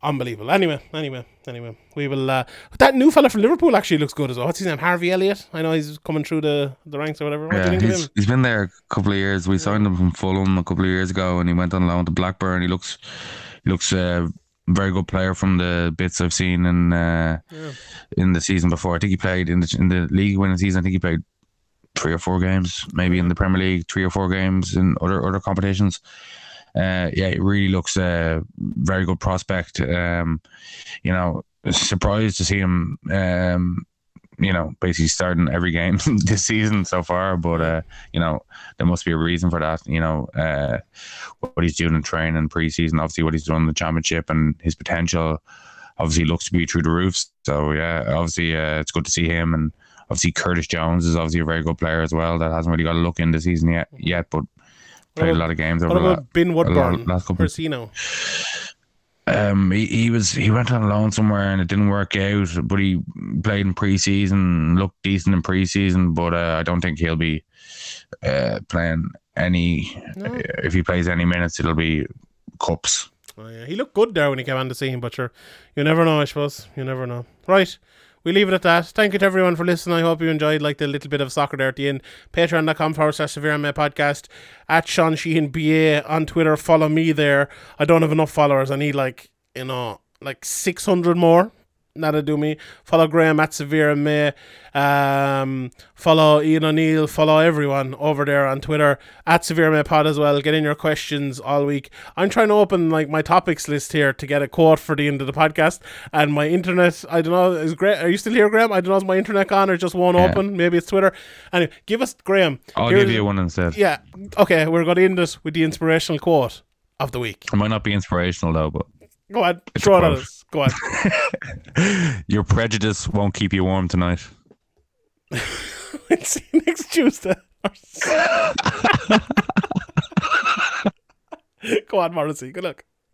unbelievable. Anyway, anyway, anyway, we will. Uh, that new fella from Liverpool actually looks good as well. What's his name? Harvey Elliott. I know he's coming through the, the ranks or whatever. What do Yeah, you think of he's, him? he's been there a couple of years. We signed him from Fulham a couple of years ago, and he went on loan to Blackburn. He looks, he looks a very good player from the bits I've seen in uh, in the season before. I think he played in the in the league winning season. I think he played three or four games, maybe in the Premier League, three or four games in other other competitions. Uh, yeah, it really looks a very good prospect. Um, you know, surprised to see him. Um, you know, basically starting every game this season so far. But uh, you know, there must be a reason for that. You know, uh, what he's doing in training preseason, obviously what he's done in the championship, and his potential obviously looks to be through the roof. So yeah, obviously uh, it's good to see him, and obviously Curtis Jones is obviously a very good player as well. That hasn't really got a look in the season yet, yet, but played a lot of games What over the la- about Ben Woodburn? last couple- he um, he, he was he went on loan somewhere and it didn't work out. But he played in preseason, looked decent in preseason. But uh, I don't think he'll be uh, playing any. If he plays any minutes, it'll be cups. Oh, yeah. He looked good there when he came on the scene, but sure, you never know, I suppose. You never know. Right. We leave it at that. Thank you to everyone for listening. I hope you enjoyed like the little bit of soccer there at the end. Patreon.com forward slash severe MMA podcast. At Sean Sheehan BA on Twitter. Follow me there. I don't have enough followers. I need like, you know, like 600 more. That'll do me. Follow Graham at Severe May. Um, follow Ian O'Neill. Follow everyone over there on Twitter at Severe May Pod as well. Get in your questions all week. I'm trying to open like my topics list here to get a quote for the end of the podcast. And my internet, I don't know, is great. Are you still here, Graham? I don't know, is my internet gone or just won't Yeah. open? Maybe it's Twitter. Anyway, give us Graham. I'll here's- give you one instead. Yeah. Okay, we're going to end this with the inspirational quote of the week. It might not be inspirational though, but Go ahead, It's throw it at us. Go on. your prejudice won't keep you warm tonight. See you next Tuesday. Go on, Morrissey. Good luck.